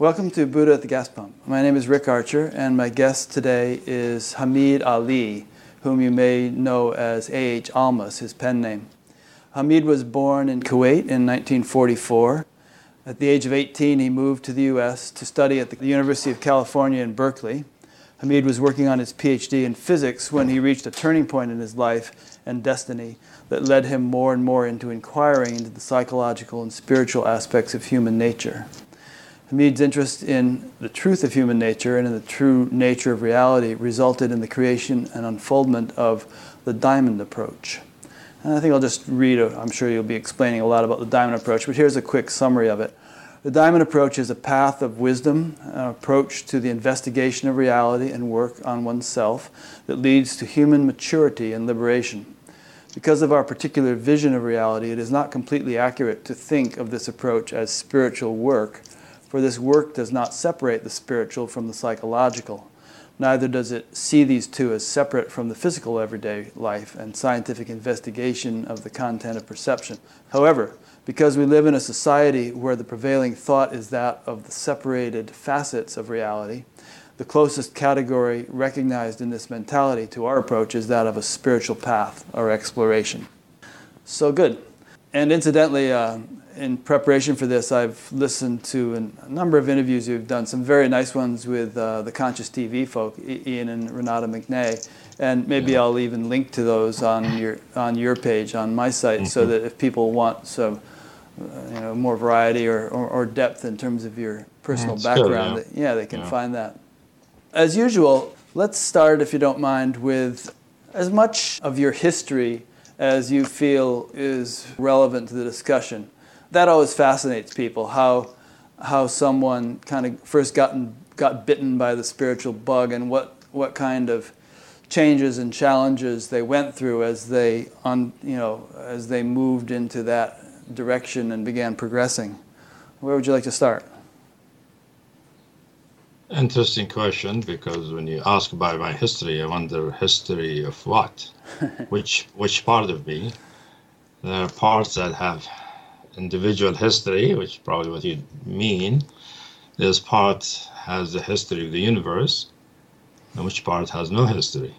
Welcome to Buddha at the Gas Pump. My name is Rick Archer, and my guest today is Hamid Ali, whom you may know as A.H. Almaas, his pen name. Hamid was born in Kuwait in 1944. At the age of 18, he moved to the U.S. to study at the University of California in Berkeley. Hamid was working on his PhD in physics when he reached a turning point in his life and destiny that led him more and more into inquiring into the psychological and spiritual aspects of human nature. Hamid's interest in the truth of human nature and in the true nature of reality resulted in the creation and unfoldment of the diamond approach. And I think I'll just read, i am sure you'll be explaining a lot about the diamond approach, but here's a quick summary of it. The diamond approach is a path of wisdom, an approach to the investigation of reality and work on oneself that leads to human maturity and liberation. Because of our particular vision of reality, it is not completely accurate to think of this approach as spiritual work for this work does not separate the spiritual from the psychological. Neither does it see these two as separate from the physical everyday life and scientific investigation of the content of perception. However, because we live in a society where the prevailing thought is that of the separated facets of reality, the closest category recognized in this mentality to our approach is that of a spiritual path or exploration. So good. And incidentally, uh, in preparation for this, I've listened to a number of interviews you've done, some very nice ones with uh, the Conscious TV folk, Iain and Renate McNay, and maybe yeah. I'll even link to those on your on your page on my site, mm-hmm. so that if people want some, uh, you know, more variety or, or, or, depth in terms of your personal That's background, good, yeah. yeah. they can yeah. find that. As usual, let's start, if you don't mind, with as much of your history as you feel is relevant to the discussion that always fascinates people how how someone kind of first gotten got bitten by the spiritual bug and what what kind of changes and challenges they went through as they on you know as they moved into that direction and began progressing. Where would you like to start? Interesting question because when you ask about my history i wonder history of what? Which which part of me? There are parts that have individual history, which probably what you mean. This part has the history of the universe, and which part has no history.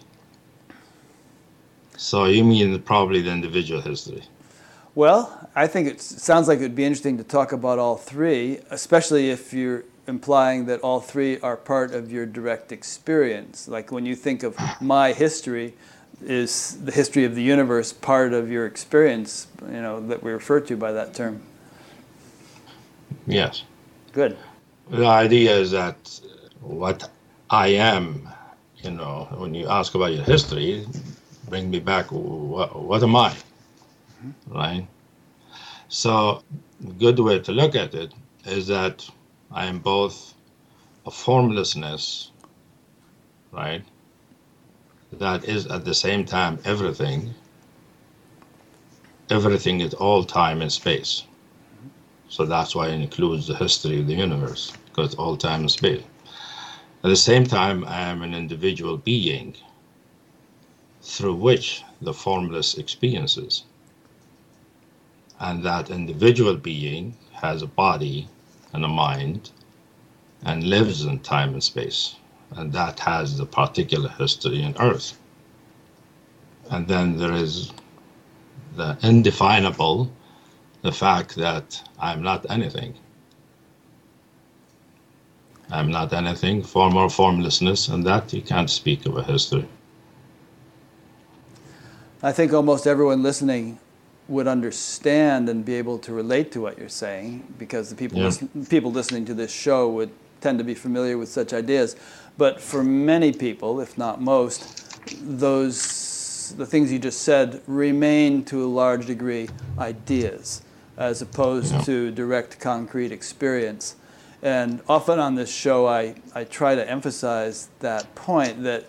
So you mean probably the individual history. Well, I think it sounds like it would be interesting to talk about all three, especially if you're implying that all three are part of your direct experience. Like when you think of my history, is the history of the universe part of your experience, you know, that we refer to by that term? Yes. Good. The idea is that what I am, you know, when you ask about your history, bring me back, what, what am I? Mm-hmm. Right? So, good way to look at it is that I am both a formlessness, right? That is at the same time everything, everything at all time and space. So that's why it includes the history of the universe, because all time and space. At the same time, I am an individual being through which the formless experiences. And that individual being has a body and a mind and lives in time and space and that has the particular history in Earth. And then there is the indefinable, the fact that I'm not anything. I'm not anything, form or formlessness, and that you can't speak of a history. I think almost everyone listening would understand and be able to relate to what you're saying because the people, yeah. listen, people listening to this show would tend to be familiar with such ideas. But for many people, if not most, those the things you just said remain to a large degree ideas as opposed yeah. to direct concrete experience. And often on this show, I, I try to emphasize that point that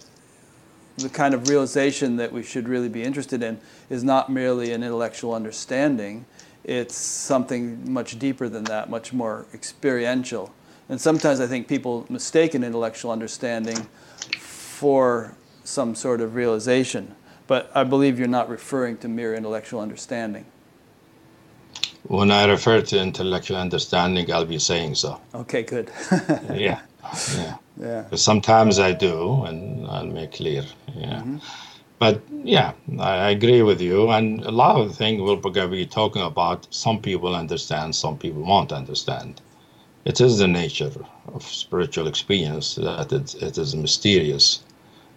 the kind of realization that we should really be interested in is not merely an intellectual understanding, it's something much deeper than that, much more experiential. And sometimes I think people mistake an intellectual understanding for some sort of realization. But I believe you're not referring to mere intellectual understanding. When I refer to intellectual understanding, I'll be saying so. Okay, good. yeah, yeah. Yeah. Sometimes I do, and I'll make clear. Yeah. Mm-hmm. But yeah, I agree with you. And a lot of the things we'll be talking about, some people understand, some people won't understand. It is the nature of spiritual experience that it, it is mysterious.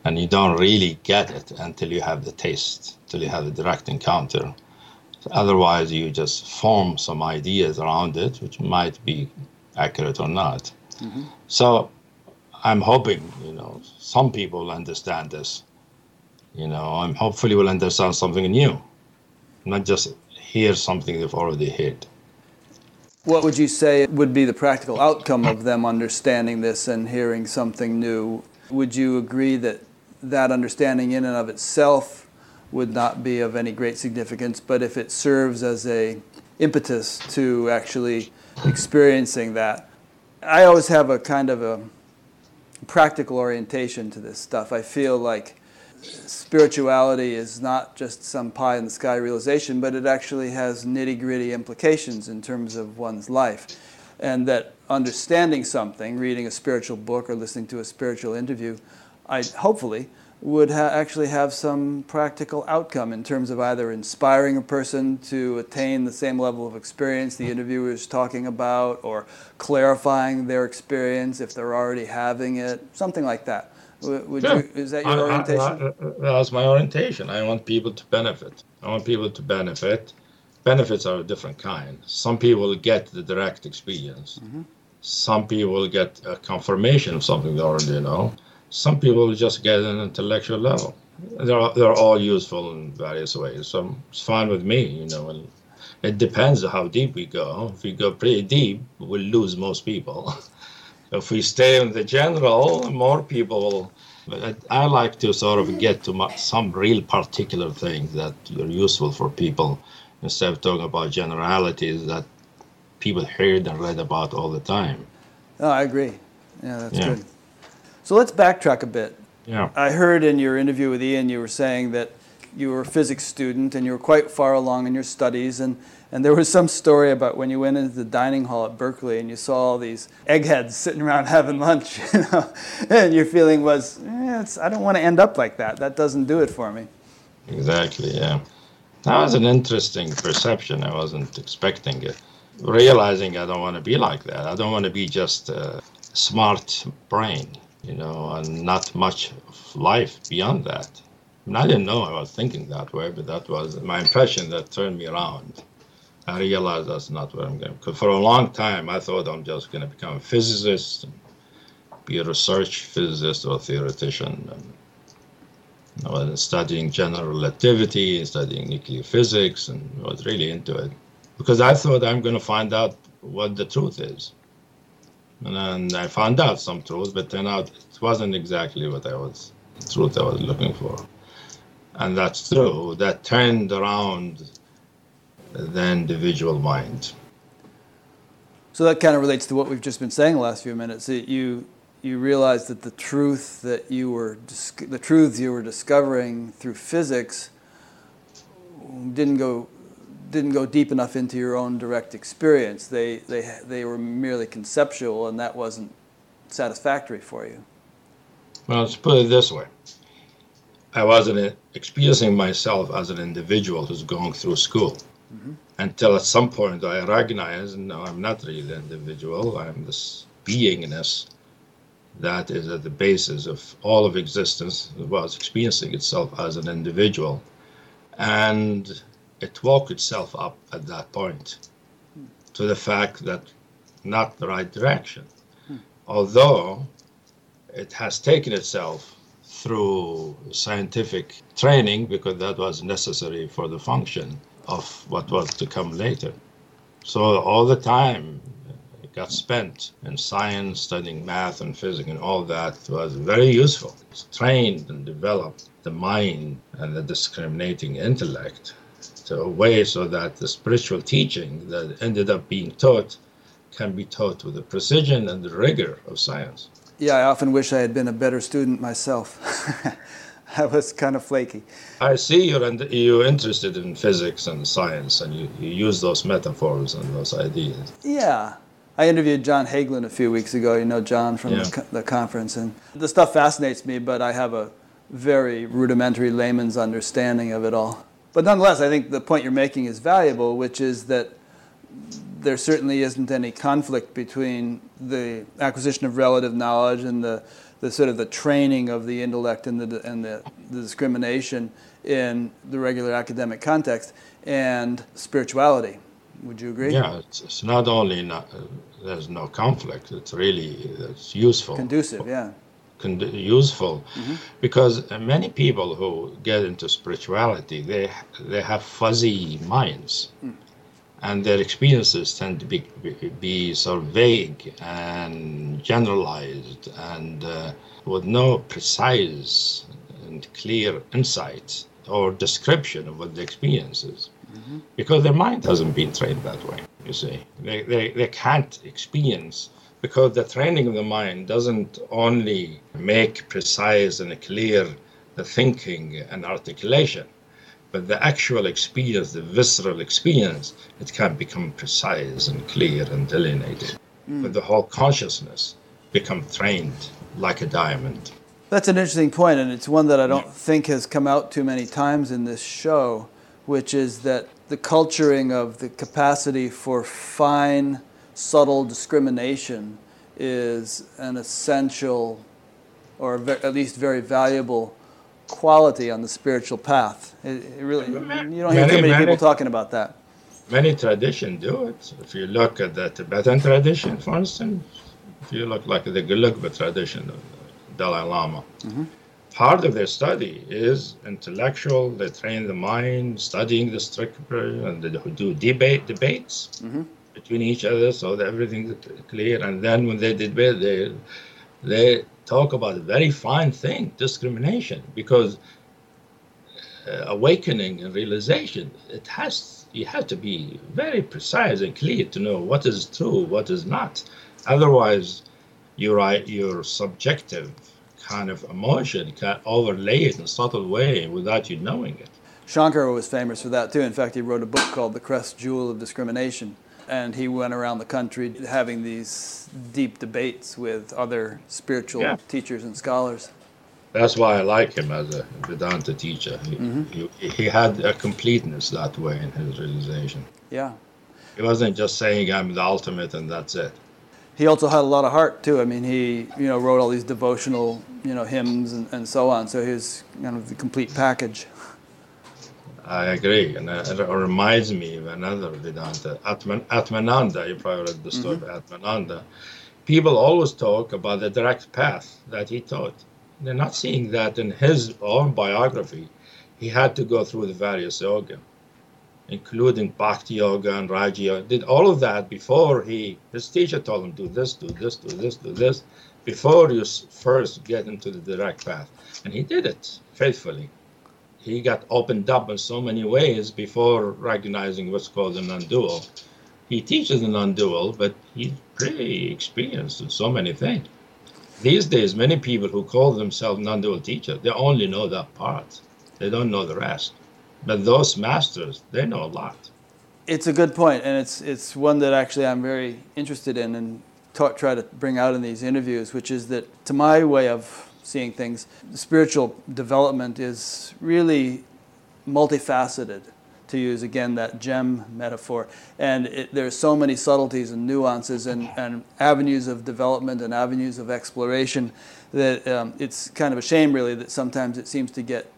And you don't really get it until you have the taste, till you have the direct encounter. Otherwise, you just form some ideas around it, which might be accurate or not. Mm-hmm. So I'm hoping, you know, some people understand this. You know, I'm hopefully will understand something new, not just hear something they've already heard. What would you say would be the practical outcome of them understanding this and hearing something new? Would you agree that that understanding in and of itself would not be of any great significance, but if it serves as a impetus to actually experiencing that, I always have a kind of a practical orientation to this stuff. I feel like spirituality is not just some pie in the sky realization, but it actually has nitty gritty implications in terms of one's life. And that understanding something, reading a spiritual book or listening to a spiritual interview, I hopefully would ha- actually have some practical outcome in terms of either inspiring a person to attain the same level of experience the interviewer is talking about, or clarifying their experience if they're already having it, something like that. Would sure. you, is that your I, orientation? I, I, that's my orientation. I want people to benefit. I want people to benefit. Benefits are a different kind. Some people get the direct experience. Mm-hmm. Some people get a confirmation of something they already know some people just get an intellectual level. They're, they're all useful in various ways. So it's fine with me, you know. And it depends on how deep we go. If we go pretty deep, we'll lose most people. if we stay in the general, more people will. But I like to sort of get to some real particular things that are useful for people instead of talking about generalities that people heard and read about all the time. Oh, I agree. Yeah, that's yeah. good. So let's backtrack a bit. Yeah. I heard in your interview with Iain, you were saying that you were a physics student and you were quite far along in your studies. And, and there was some story about when you went into the dining hall at Berkeley and you saw all these eggheads sitting around having lunch. You know? and your feeling was, eh, I don't want to end up like that. That doesn't do it for me. Exactly, yeah. That was an interesting perception. I wasn't expecting it. Realizing I don't want to be like that. I don't want to be just a smart brain you know, and not much of life beyond that. Mean, I didn't know I was thinking that way, but that was my impression that turned me around. I realized that's not what I'm going. Because for a long time, I thought I'm just going to become a physicist, be a research physicist or theoretician. And, I was studying general relativity, studying nuclear physics, and I was really into it because I thought I'm going to find out what the truth is. And then I found out some truths, but turned out it wasn't exactly what I was truth I was looking for. And that's true. That turned around the individual mind. So that kind of relates to what we've just been saying the last few minutes. You you realized that the truth that you were the truths you were discovering through physics didn't go didn't go deep enough into your own direct experience. They, they, they were merely conceptual, and that wasn't satisfactory for you. Well, let's put it this way I wasn't experiencing myself as an individual who's going through school mm-hmm. until at some point I recognize no, I'm not really an individual, I'm this beingness that is at the basis of all of existence, was experiencing itself as an individual. And it woke itself up at that point to the fact that not the right direction. Hmm. Although it has taken itself through scientific training because that was necessary for the function of what was to come later. So all the time got spent in science, studying math and physics and all that was very useful. It's trained and developed the mind and the discriminating intellect to a way so that the spiritual teaching that ended up being taught can be taught with the precision and the rigor of science. Yeah, I often wish I had been a better student myself. I was kind of flaky. I see you're, you're interested in physics and science, and you, you use those metaphors and those ideas. Yeah. I interviewed John Hagelin a few weeks ago. You know John from yeah. the, the conference, and the stuff fascinates me, but I have a very rudimentary layman's understanding of it all. But nonetheless, I think the point you're making is valuable, which is that there certainly isn't any conflict between the acquisition of relative knowledge and the, the sort of the training of the intellect and the, and the, the discrimination in the regular academic context and spirituality. Would you agree? Yeah, it's, it's not only not, uh, there's no conflict. It's really it's useful. Conducive, yeah. Con- useful, mm-hmm. because many people who get into spirituality they they have fuzzy minds. Mm and their experiences tend to be, be, sort of vague and generalized and uh, with no precise and clear insight or description of what the experience is. Mm-hmm. Because their mind hasn't been trained that way, you see. They, they, they can't experience because the training of the mind doesn't only make precise and clear the thinking and articulation, but the actual experience, the visceral experience, it can become precise and clear and delineated. Mm. But the whole consciousness become trained like a diamond. That's an interesting point, and it's one that I don't think has come out too many times in this show, which is that the culturing of the capacity for fine, subtle discrimination is an essential, or at least very valuable quality on the spiritual path. It, it really, you don't hear many, too many, many people talking about that. Many traditions do it. If you look at the Tibetan tradition, for instance, if you look like the Gelugpa tradition of Dalai Lama, mm-hmm. part of their study is intellectual. They train the mind, studying the scripture, and they do debate debates mm-hmm. between each other, so that everything's clear. And then when they debate, they they talk about a very fine thing, discrimination, because uh, awakening and realization, it has you have to be very precise and clear to know what is true, what is not. Otherwise, your your subjective kind of emotion can overlay it in a subtle way without you knowing it. Shankara was famous for that too. In fact, he wrote a book called The Crest Jewel of Discrimination and he went around the country having these deep debates with other spiritual yeah. teachers and scholars. That's why I like him as a Vedanta teacher. He, mm-hmm. he, he, had a completeness that way in his realization. Yeah. He wasn't just saying I'm the ultimate and that's it. He also had a lot of heart too. I mean, he you know wrote all these devotional you know hymns and, and so on. So he was kind of the complete package. I agree, and it reminds me of another Vedanta, Atman, Atmananda. You probably read the story mm-hmm. of Atmananda. People always talk about the direct path that he taught. They're not seeing that in his own biography. He had to go through the various yoga, including Bhakti Yoga and Raja Yoga. Did all of that before he, his teacher told him, do this, do this, do this, do this, before you first get into the direct path. And he did it faithfully he got opened up in so many ways before recognizing what's called the non-dual. He teaches the non-dual, but he's pretty experienced in so many things. These days, many people who call themselves non-dual teachers, they only know that part. They don't know the rest. But those masters, they know a lot. It's a good point, and it's it's one that actually I'm very interested in and try to bring out in these interviews, which is that to my way of seeing things. Spiritual development is really multifaceted, to use again that gem metaphor. And it, there's so many subtleties and nuances and, and avenues of development and avenues of exploration that um, it's kind of a shame, really, that sometimes it seems to get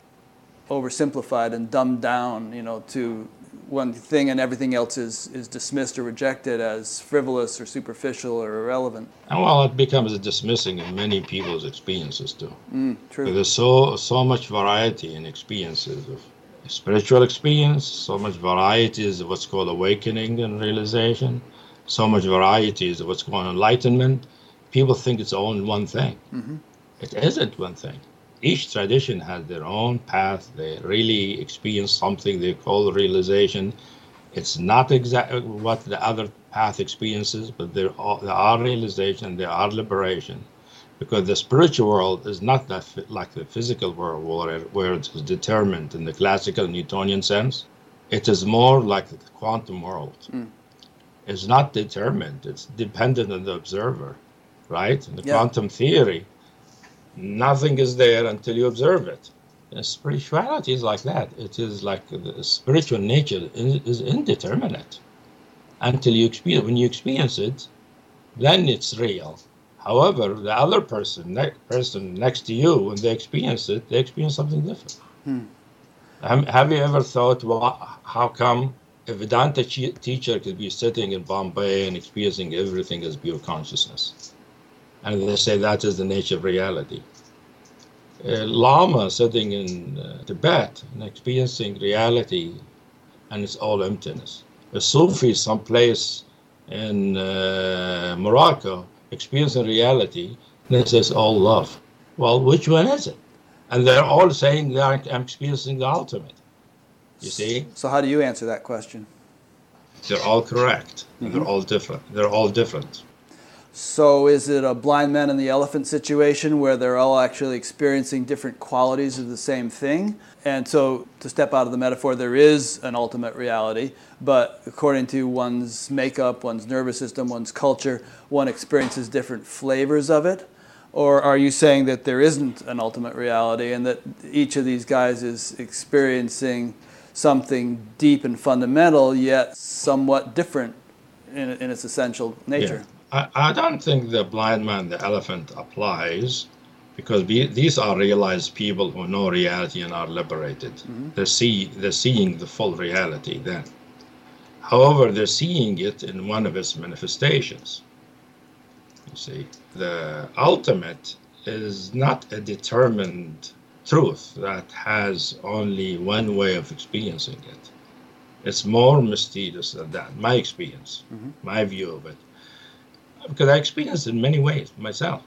oversimplified and dumbed down, you know, to one thing and everything else is, is dismissed or rejected as frivolous or superficial or irrelevant. And well, it becomes a dismissing in many people's experiences too. Mm, true. There's so so much variety in experiences of spiritual experience, so much varieties of what's called awakening and realization, so much varieties of what's called enlightenment. People think it's all one thing. Mm-hmm. It isn't one thing each tradition has their own path. They really experience something they call realization. It's not exactly what the other path experiences, but there are, there are realization, there are liberation. because the spiritual world is not that like the physical world where, where it is determined in the classical Newtonian sense. It is more like the quantum world. Mm. It's not determined, it's dependent on the observer, right? In the yeah. quantum theory, nothing is there until you observe it. And spirituality is like that. It is like the spiritual nature is indeterminate until you experience. When you experience it, then it's real However, the other person, ne- person next to you, when they experience it, they experience something different. Hmm. Have you ever thought, well, how come a Vedanta teacher could be sitting in Bombay and experiencing everything as pure consciousness? And they say that is the nature of reality. A Lama sitting in uh, Tibet and experiencing reality and it's all emptiness. A Sufi someplace in uh, Morocco experiencing reality, this is all love. Well, which one is it? And they're all saying they are, I'm experiencing the ultimate. You see? So how do you answer that question? They're all correct. Mm-hmm. They're all different. They're all different. So is it a blind man and the elephant situation where they're all actually experiencing different qualities of the same thing? And so to step out of the metaphor, there is an ultimate reality, but according to one's makeup, one's nervous system, one's culture, one experiences different flavors of it? Or are you saying that there isn't an ultimate reality and that each of these guys is experiencing something deep and fundamental, yet somewhat different in, in its essential nature? Yeah. I, I don't think the blind man, the elephant applies because these are realized people who know reality and are liberated. Mm-hmm. They see, they're seeing the full reality then. However, they're seeing it in one of its manifestations. You see, the ultimate is not a determined truth that has only one way of experiencing it. It's more mysterious than that, my experience, mm-hmm. my view of it because I experienced it in many ways myself.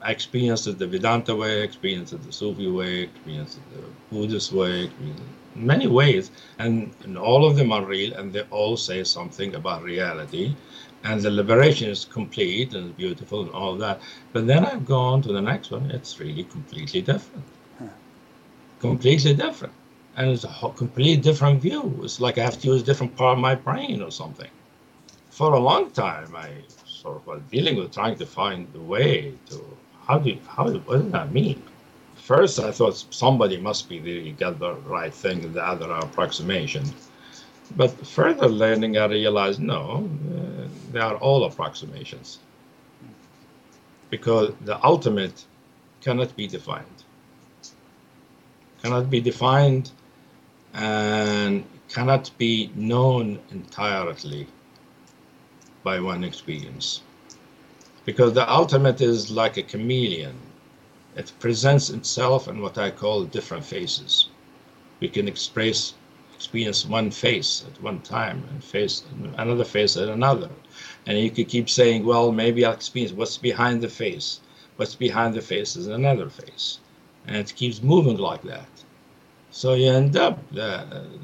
I experienced it the Vedanta way, I experienced it the Sufi way, experienced it the Buddhist way, in many ways, and, and all of them are real, and they all say something about reality, and the liberation is complete and beautiful and all that. But then I've gone to the next one; it's really completely different, huh. completely different, and it's a completely different view. It's like I have to use a different part of my brain or something. For a long time, I sort of dealing with trying to find the way to how do you, how what does that mean? First, I thought somebody must be the get the right thing, the other approximation. But further learning, I realized no, uh, they are all approximations because the ultimate cannot be defined, cannot be defined, and cannot be known entirely by one experience. Because the ultimate is like a chameleon. It presents itself in what I call different faces. We can express experience one face at one time and face another face at another. And you could keep saying, well, maybe I'll experience what's behind the face. What's behind the face is another face. And it keeps moving like that. So you end up, the,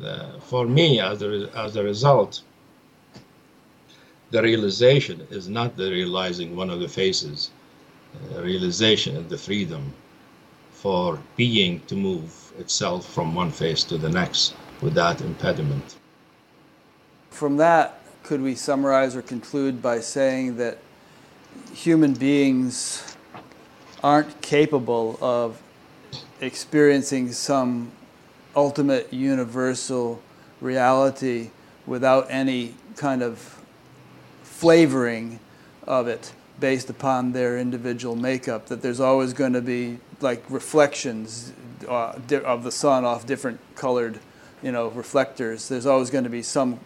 the, for me, as a, as a result, the realization is not the realizing one of the faces. The realization is the freedom for being to move itself from one face to the next without impediment. From that, could we summarize or conclude by saying that human beings aren't capable of experiencing some ultimate universal reality without any kind of flavoring of it based upon their individual makeup. That there's always going to be like reflections uh, of the sun off different colored, you know, reflectors. There's always going to be some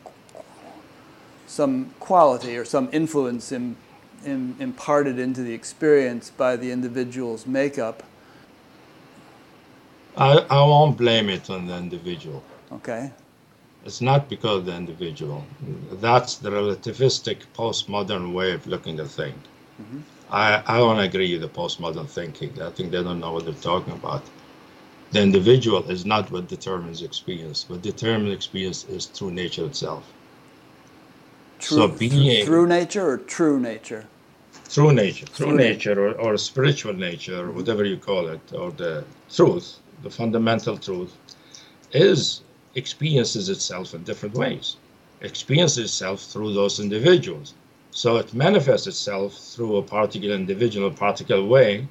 some quality or some influence in, in, imparted into the experience by the individual's makeup. I, I won't blame it on the individual. Okay. It's not because of the individual. That's the relativistic postmodern way of looking at things. Mm-hmm. I, I don't agree with the postmodern thinking. I think they don't know what they're talking about. The individual is not what determines experience. What determines experience is true nature itself. True, so being through nature or true nature? true nature, true nature, or, or spiritual nature, or whatever you call it, or the truth, the fundamental truth, is experiences itself in different ways. Experiences itself through those individuals. So it manifests itself through a particular individual, particular way,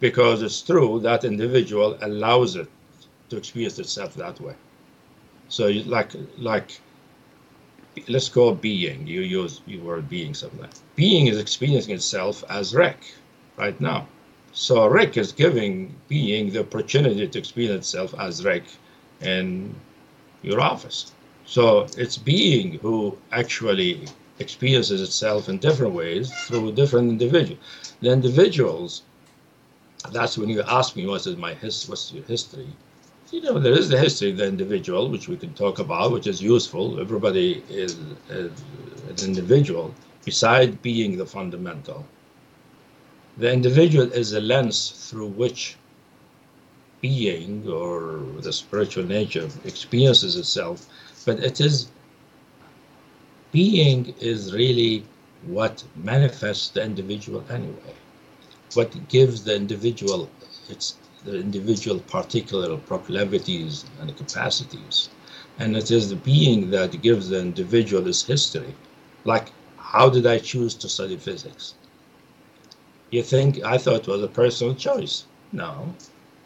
because it's true that individual allows it to experience itself that way. So you, like like let's call being. You use the word being sometimes. Being is experiencing itself as Rick right now. So Rick is giving being the opportunity to experience itself as Rick in your office. So it's being who actually experiences itself in different ways through different individuals. The individuals, that's when you ask me what is my his, what's your history you know, there is the history of the individual, which we can talk about, which is useful. Everybody is, is an individual, beside being the fundamental. The individual is a lens through which being or the spiritual nature experiences itself, but it is being is really what manifests the individual anyway, what gives the individual its the individual particular proclivities and capacities. And it is the being that gives the individual his history. Like, how did I choose to study physics? You think I thought it was a personal choice. No,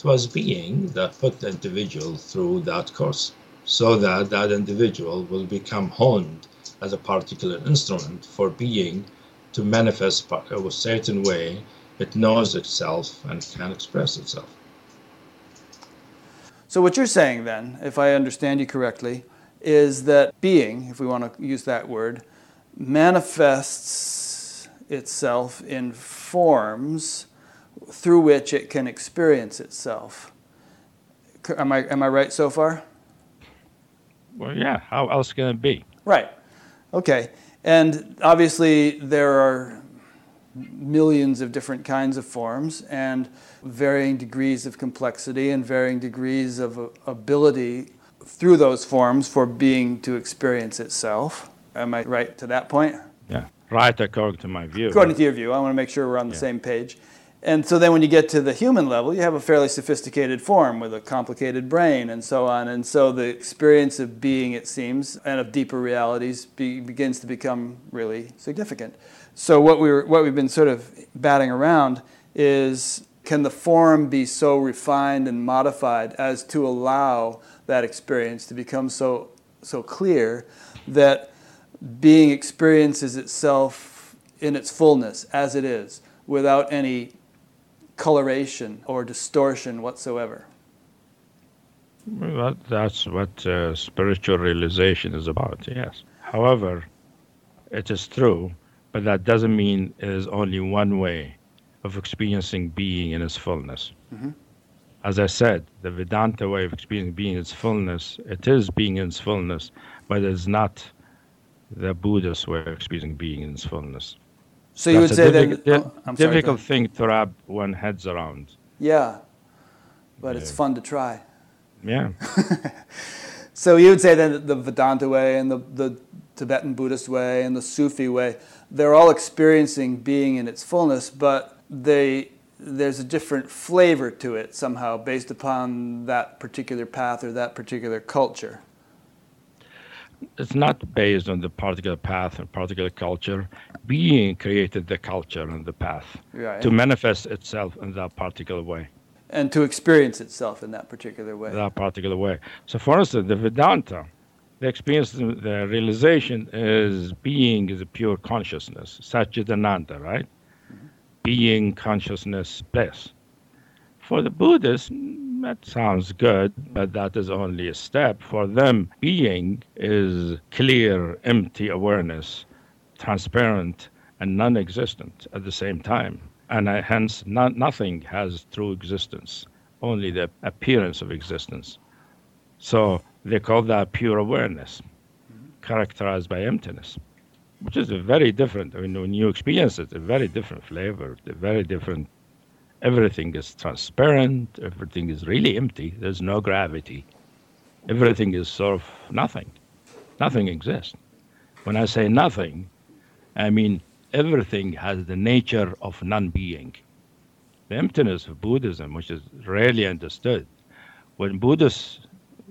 was being that put the individual through that course so that that individual will become honed as a particular instrument for being to manifest a certain way it knows itself and can express itself. So, what you're saying then, if I understand you correctly, is that being, if we want to use that word, manifests itself in forms through which it can experience itself. Am I, am I right so far? Well, yeah. How else can it be? Right. Okay. And obviously, there are millions of different kinds of forms and varying degrees of complexity and varying degrees of ability through those forms for being to experience itself. Am I right to that point? Yeah, right according to my view. According to your view, I want to make sure we're on the yeah. same page. And so then when you get to the human level, you have a fairly sophisticated form with a complicated brain and so on. And so the experience of being, it seems, and of deeper realities be, begins to become really significant. So what we were, what we've been sort of batting around is can the form be so refined and modified as to allow that experience to become so so clear that being experiences itself in its fullness as it is without any coloration or distortion whatsoever. Well, that's what uh, spiritual realization is about, yes. However, it is true but that doesn't mean it is only one way of experiencing being in its fullness. Mm-hmm. As I said, the Vedanta way of experiencing being in its fullness, it is being in its fullness, but it's not the Buddhist way of experiencing being in its fullness. So That's you would say that oh, difficult sorry, thing to wrap one heads around. Yeah, but yeah. it's fun to try. Yeah. so you would say that the Vedanta way and the, the Tibetan Buddhist way and the Sufi way, they're all experiencing being in its fullness, but they there's a different flavor to it somehow based upon that particular path or that particular culture. It's not based on the particular path and particular culture. Being created the culture and the path right. to manifest itself in that particular way. And to experience itself in that particular way. That particular way. So, for instance, the Vedanta, the experience, the realization is being is a pure consciousness, Satchidananda, right? Mm-hmm. Being, consciousness, bliss. For the Buddhists, that sounds good, but that is only a step. For them, being is clear, empty awareness, transparent, and non existent at the same time. And hence, not, nothing has true existence, only the appearance of existence. So, they call that pure awareness, characterized by emptiness, which is a very different. I mean, when you experience it, a very different flavor, a very different. Everything is transparent. Everything is really empty. There's no gravity. Everything is sort of nothing. Nothing exists. When I say nothing, I mean everything has the nature of non being. The emptiness of Buddhism, which is rarely understood, when Buddhist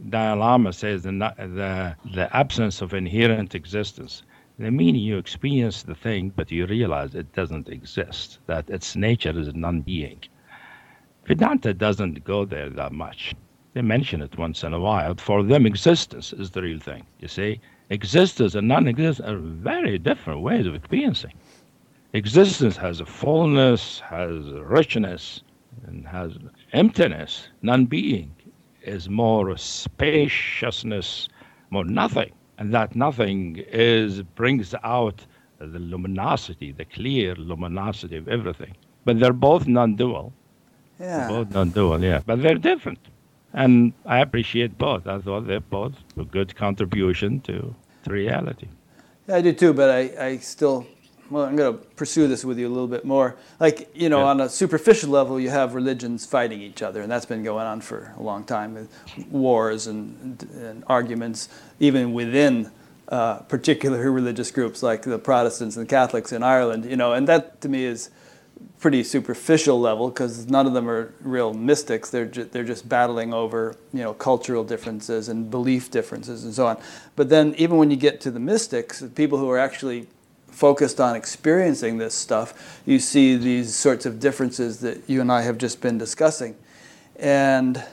Dalai Lama says the, the, the absence of inherent existence, the meaning you experience the thing, but you realize it doesn't exist, that its nature is non being. Vedanta doesn't go there that much. They mention it once in a while. For them, existence is the real thing. You see, existence and non existence are very different ways of experiencing. Existence has a fullness, has a richness, and has emptiness. Non being is more spaciousness, more nothing and that nothing is brings out the luminosity, the clear luminosity of everything. But they're both non-dual. Yeah. They're both non-dual, yeah. But they're different. And I appreciate both. I thought they're both a good contribution to, to reality. Yeah, I do too, but I, I still well, I'm going to pursue this with you a little bit more. Like, you know, yeah. on a superficial level, you have religions fighting each other, and that's been going on for a long time with wars and, and arguments, even within uh, particular religious groups like the Protestants and Catholics in Ireland, you know, and that to me is pretty superficial level because none of them are real mystics. They're ju- they're just battling over you know cultural differences and belief differences and so on. But then even when you get to the mystics, the people who are actually focused on experiencing this stuff, you see these sorts of differences that you and I have just been discussing. And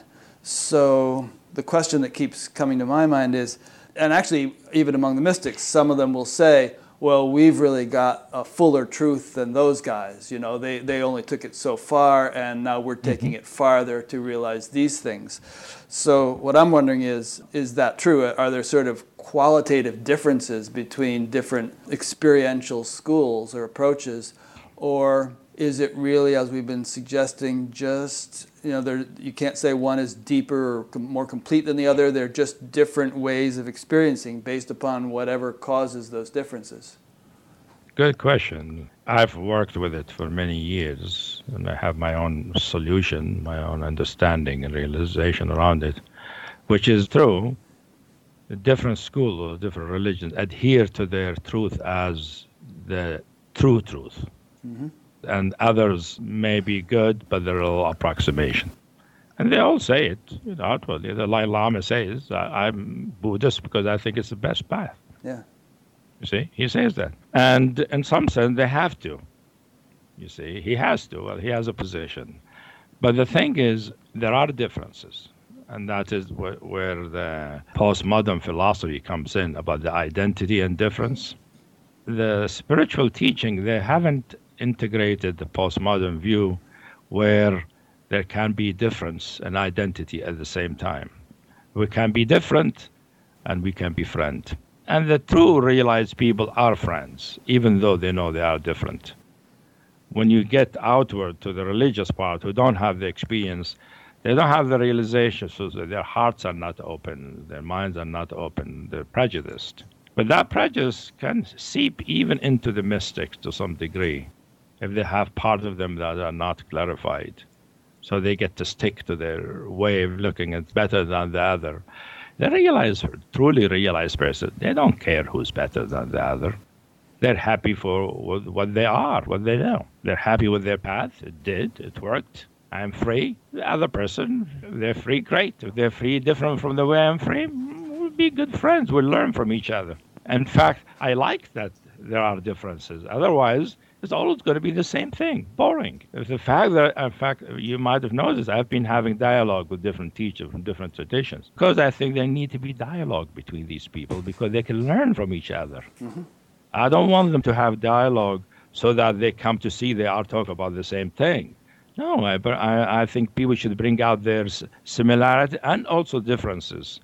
so the question that keeps coming to my mind is, and actually, even among the mystics, some of them will say, well, we've really got a fuller truth than those guys. You know, they, they only took it so far, and now we're taking mm-hmm. it farther to realize these things. So, what I'm wondering is, is that true? Are there sort of qualitative differences between different experiential schools or approaches, or is it really, as we've been suggesting, just you know, there, you can't say one is deeper or more complete than the other. They're just different ways of experiencing based upon whatever causes those differences. Good question. I've worked with it for many years, and I have my own solution, my own understanding and realization around it, which is true. Different schools or different religions adhere to their truth as the true truth. Mm-hmm and others may be good, but they're all approximation. And they all say it you know, outwardly. The Dalai Lama says, I'm Buddhist because I think it's the best path. Yeah. You see, he says that. And in some sense, they have to. You see, he has to. Well, he has a position. But the thing is, there are differences. And that is where, where the postmodern philosophy comes in about the identity and difference. The spiritual teaching, they haven't integrated the postmodern view where there can be difference and identity at the same time. We can be different and we can be friend. And the true realized people are friends, even though they know they are different. When you get outward to the religious part who don't have the experience, they don't have the realization, so their hearts are not open, their minds are not open, they're prejudiced. But that prejudice can seep even into the mystics to some degree if they have parts of them that are not clarified. So they get to stick to their way of looking at better than the other. They realize, truly realize person, they don't care who's better than the other. They're happy for what they are, what they know. They're happy with their path. It did, it worked. I'm free. The other person, they're free, great. If they're free, different from the way I'm free, we'll be good friends. We'll learn from each other. In fact, I like that there are differences. Otherwise, it's always going to be the same thing, boring. The fact that, in fact, you might have noticed, I've been having dialogue with different teachers from different traditions because I think there need to be dialogue between these people because they can learn from each other. Mm-hmm. I don't want them to have dialogue so that they come to see they are talking about the same thing. No, I, I, I think people should bring out their similarity and also differences.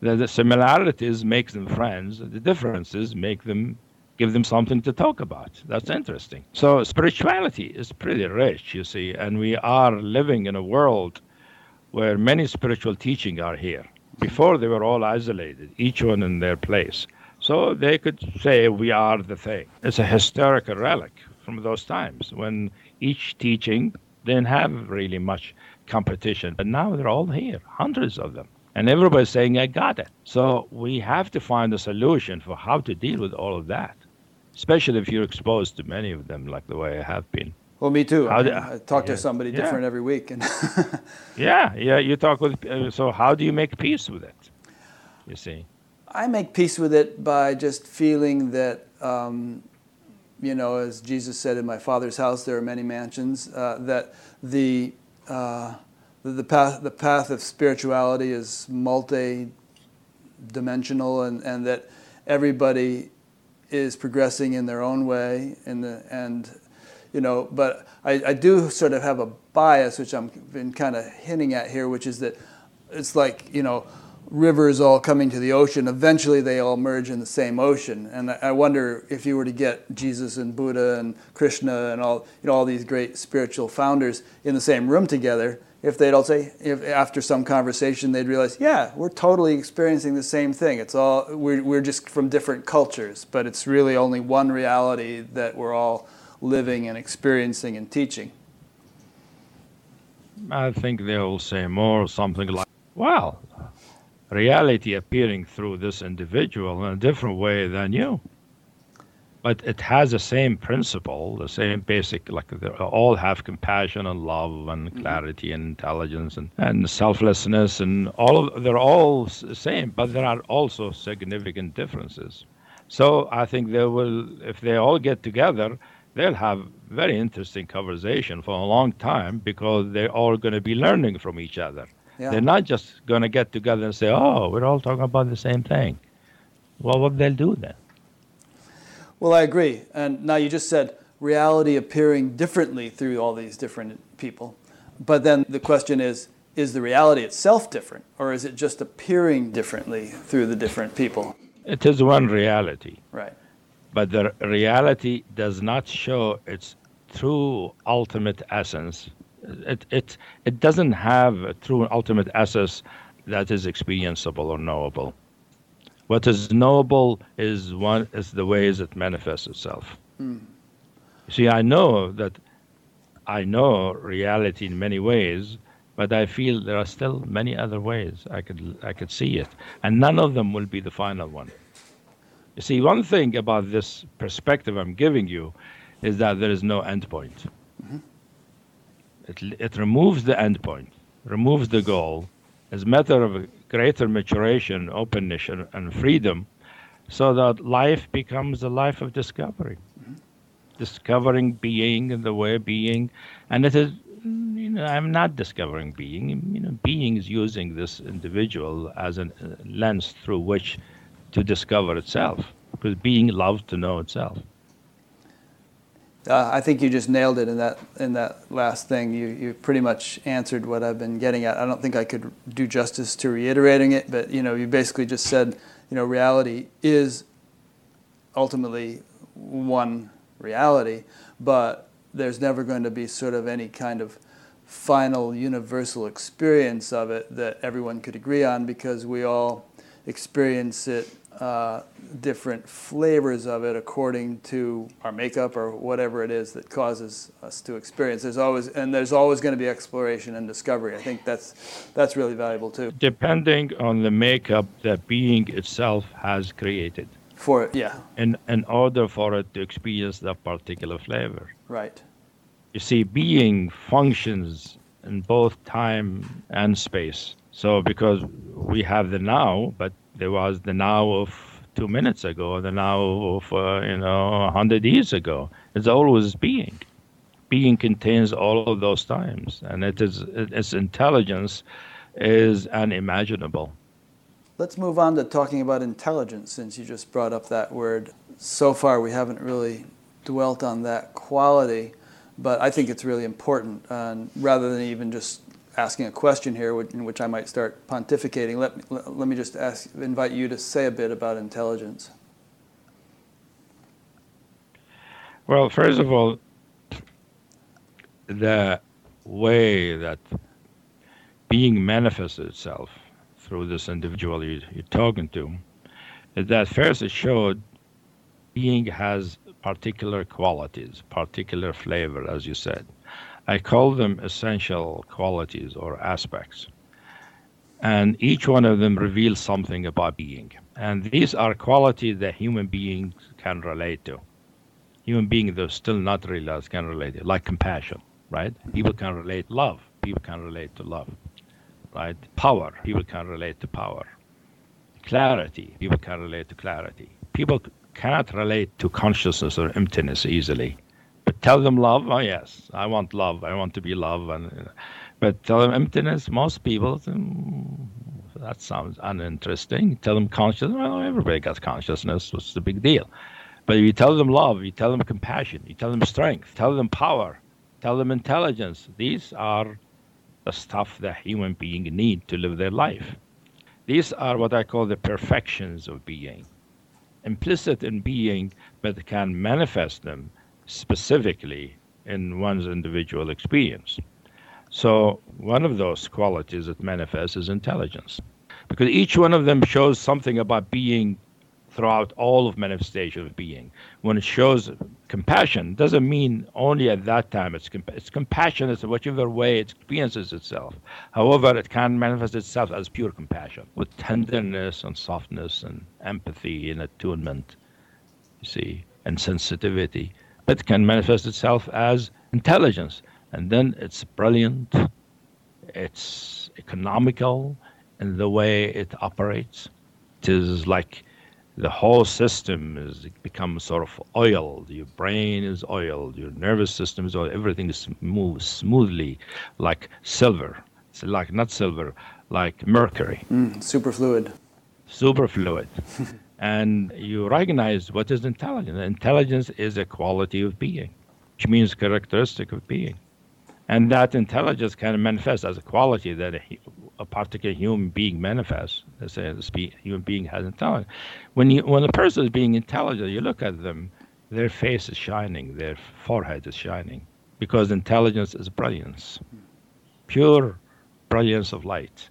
The, the similarities make them friends. The differences make them give them something to talk about. That's interesting. So spirituality is pretty rich, you see, and we are living in a world where many spiritual teaching are here. Before they were all isolated, each one in their place. So they could say we are the thing. It's a historical relic from those times when each teaching didn't have really much competition. But now they're all here, hundreds of them. And everybody's saying, I got it. So we have to find a solution for how to deal with all of that. Especially if you're exposed to many of them, like the way I have been. Well, me too. I, do- I talk yeah, to somebody yeah. different every week, and Yeah, yeah. You talk with. Uh, so how do you make peace with it? You see. I make peace with it by just feeling that, um, you know, as Jesus said, "In my Father's house there are many mansions." Uh, that the uh, the, the path the path of spirituality is multi-dimensional, and, and that everybody is progressing in their own way, and and you know, but I, I do sort of have a bias, which I'm been kind of hinting at here, which is that it's like you know rivers all coming to the ocean. Eventually, they all merge in the same ocean, and I I wonder if you were to get Jesus and Buddha and Krishna and all you know all these great spiritual founders in the same room together. If they'd all say, if after some conversation, they'd realize, yeah, we're totally experiencing the same thing. It's all we're we're just from different cultures, but it's really only one reality that we're all living and experiencing and teaching. I think they will say more something like, "Well, reality appearing through this individual in a different way than you." But it has the same principle, the same basic, like they all have compassion and love and mm-hmm. clarity and intelligence and, and selflessness and all of, they're all the same, but there are also significant differences. So I think they will, if they all get together, they'll have very interesting conversation for a long time because they're all going to be learning from each other. Yeah. They're not just going to get together and say, "Oh, we're all talking about the same thing." Well, what they'll do then? Well, I agree. And now you just said reality appearing differently through all these different people. But then the question is is the reality itself different, or is it just appearing differently through the different people? It is one reality, Right. but the reality does not show its true ultimate essence. It, it, it doesn't have a true ultimate essence that is experienceable or knowable. What is knowable is one is the ways it manifests itself. Hmm. See, I know that I know reality in many ways, but I feel there are still many other ways I could I could see it, and none of them will be the final one. You see, one thing about this perspective I'm giving you is that there is no end point. Mm-hmm. It, it removes the end point, removes the goal, as a matter of greater maturation, openness, and, and freedom, so that life becomes a life of discovery. Mm-hmm. Discovering being and the way being, and it is, you know, I'm not discovering being. You know, being is using this individual as a uh, lens through which to discover itself, because being loves to know itself. Uh, I think you just nailed it in that in that last thing. You you pretty much answered what I've been getting at. I don't think I could do justice to reiterating it, but you know, you basically just said, you know, reality is ultimately one reality, but there's never going to be sort of any kind of final universal experience of it that everyone could agree on because we all experience it uh, different flavors of it according to our makeup or whatever it is that causes us to experience. There's always and there's always going to be exploration and discovery. I think that's that's really valuable too. Depending on the makeup that being itself has created, For it, yeah, in, in order for it to experience that particular flavor. right. You see, being functions in both time and space. So, because we have the now, but there was the now of two minutes ago, the now of, uh, you know, hundred years ago. It's always being. Being contains all of those times, and it is its intelligence is unimaginable. Let's move on to talking about intelligence since you just brought up that word. So far, we haven't really dwelt on that quality, but I think it's really important. And rather than even just asking a question here, in which I might start pontificating, let, me- let, me just ask, invite you to say a bit about intelligence. Well, first of all, the way that being manifests itself through this individual you, you're talking to is that first it showed being has particular qualities, particular flavor, as you said. I call them essential qualities or aspects. And each one of them reveals something about being. And these are qualities that human beings can relate to human beings are still not realized can relate it, like compassion, right? People can relate love. People can relate to love, right? Power. People can relate to power. Clarity. People can relate to clarity. People cannot relate to consciousness or emptiness easily. But tell them love, oh yes, I want love. I want to be love, and but tell them emptiness. Most people, mm, that sounds uninteresting. Tell them consciousness. Well, everybody got consciousness. What's the big deal? But if you tell them love, you tell them compassion, you tell them strength, tell them power, tell them intelligence. These are the stuff that human beings need to live their life. These are what I call the perfections of being, implicit in being, but can manifest them specifically in one's individual experience. So, one of those qualities that manifests is intelligence, because each one of them shows something about being throughout all of manifestation of being. When it shows compassion, doesn't mean only at that time. It's, comp- it's compassion. It's whichever way it experiences itself. However, it can manifest itself as pure compassion with tenderness and softness and empathy and attunement. You see, and sensitivity. It can manifest itself as intelligence, and then it's brilliant. It's economical in the way it operates. It is like the whole system is becomes sort of oiled. Your brain is oiled. Your nervous system is oiled. Everything is moves smoothly, like silver. It's like not silver, like mercury. Mm, super fluid. And you recognize what is intelligence. Intelligence is a quality of being, which means characteristic of being. And that intelligence can manifest as a quality that a, a particular human being manifests. Let's say a human being has intelligence. When you, when a person is being intelligent, you look at them, their face is shining, their forehead is shining, because intelligence is brilliance, pure brilliance of light.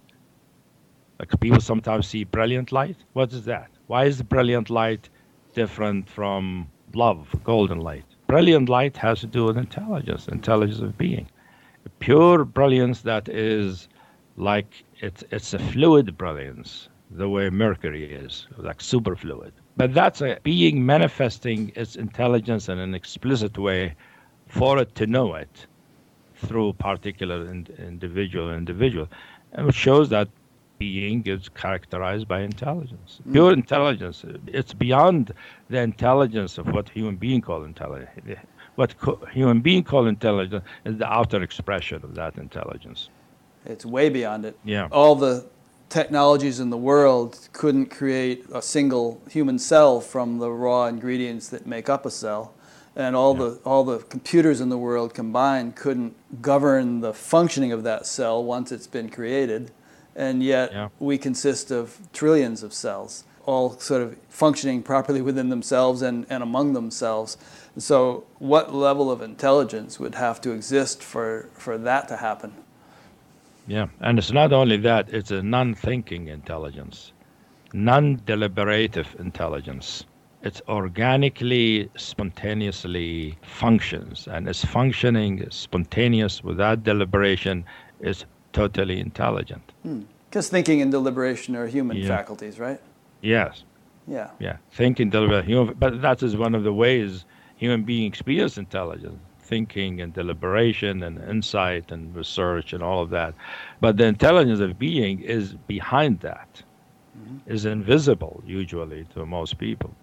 Like people sometimes see brilliant light. What is that? Why is the brilliant light different from love, golden light? Brilliant light has to do with intelligence, intelligence of being. Pure brilliance that is like it's it's a fluid brilliance the way mercury is like superfluid. But that's a being manifesting its intelligence in an explicit way for it to know it through particular in, individual individual. And it shows that being is characterized by intelligence mm. pure intelligence it's beyond the intelligence of what human being call intelligence what co- human being call intelligence is the outer expression of that intelligence. It's way beyond it. Yeah. All the technologies in the world couldn't create a single human cell from the raw ingredients that make up a cell. And all yeah. the all the computers in the world combined couldn't govern the functioning of that cell once it's been created. And yet yeah. we consist of trillions of cells, all sort of functioning properly within themselves and, and among themselves. So, what level of intelligence would have to exist for, for that to happen? Yeah, and it's not only that, it's a non thinking intelligence, non deliberative intelligence. It's organically, spontaneously functions, and its functioning spontaneous without deliberation is totally intelligent. Because hmm. thinking and deliberation are human yeah. faculties, right? Yes. Yeah. Yeah. Thinking, deliberation, but that is one of the ways human being experience intelligence, thinking and deliberation and insight and research and all of that. But the intelligence of being is behind that, mm-hmm. is invisible usually to most people.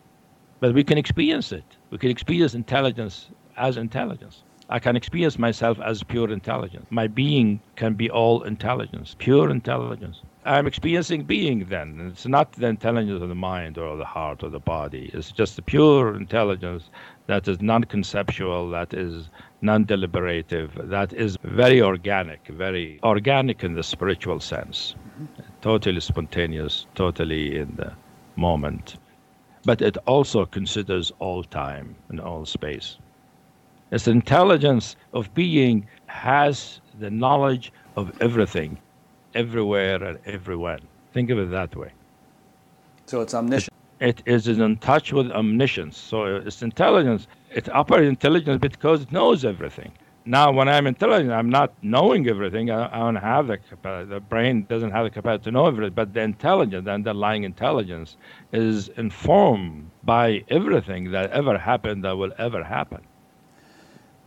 But we can experience it. We can experience intelligence as intelligence. I can experience myself as pure intelligence. My being can be all intelligence, pure intelligence. I'm experiencing being then. It's not the intelligence of the mind or the heart or the body. It's just the pure intelligence that is non conceptual, that is non deliberative, that is very organic, very organic in the spiritual sense, totally spontaneous, totally in the moment. But it also considers all time and all space. Its intelligence of being has the knowledge of everything everywhere and everyone. Think of it that way. So it's omniscient. It, it is in touch with omniscience. So it's intelligence. It operates intelligence because it knows everything. Now, when I'm intelligent, I'm not knowing everything. I, I don't have the capacity. The brain doesn't have the capacity to know everything. But the intelligence, the underlying intelligence, is informed by everything that ever happened, that will ever happen.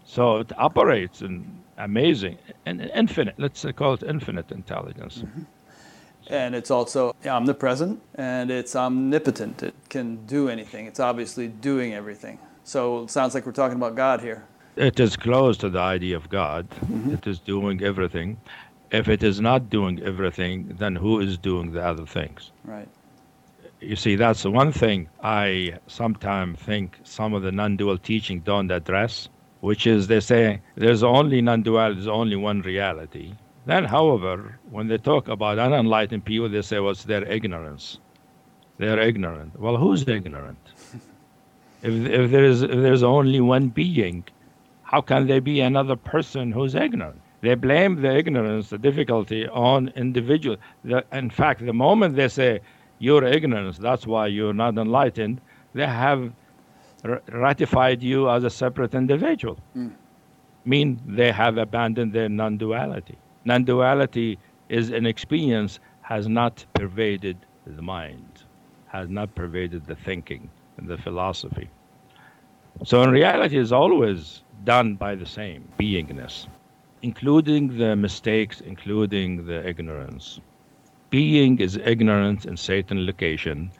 So it operates in amazing and infinite. Let's call it infinite intelligence. Mm-hmm. And it's also omnipresent and it's omnipotent. It can do anything. It's obviously doing everything. So it sounds like we're talking about God here. It is close to the idea of God. Mm-hmm. It is doing everything. If it is not doing everything, then who is doing the other things? Right. You see, that's the one thing I sometimes think some of the non dual teaching don't address, which is they say there's only non duality, there's only one reality. Then, however, when they talk about unenlightened people, they say, well, their ignorance. They're ignorant. Well, who's ignorant? if, if, there's, if there's only one being, how can there be another person who's ignorant? They blame the ignorance, the difficulty on individual. The, in fact, the moment they say you're ignorant, that's why you're not enlightened, they have r- ratified you as a separate individual. Mm. Mean they have abandoned their non-duality. Non-duality is an experience has not pervaded the mind, has not pervaded the thinking and the philosophy. So in reality, it's always done by the same beingness, including the mistakes, including the ignorance. Being is ignorance in certain location,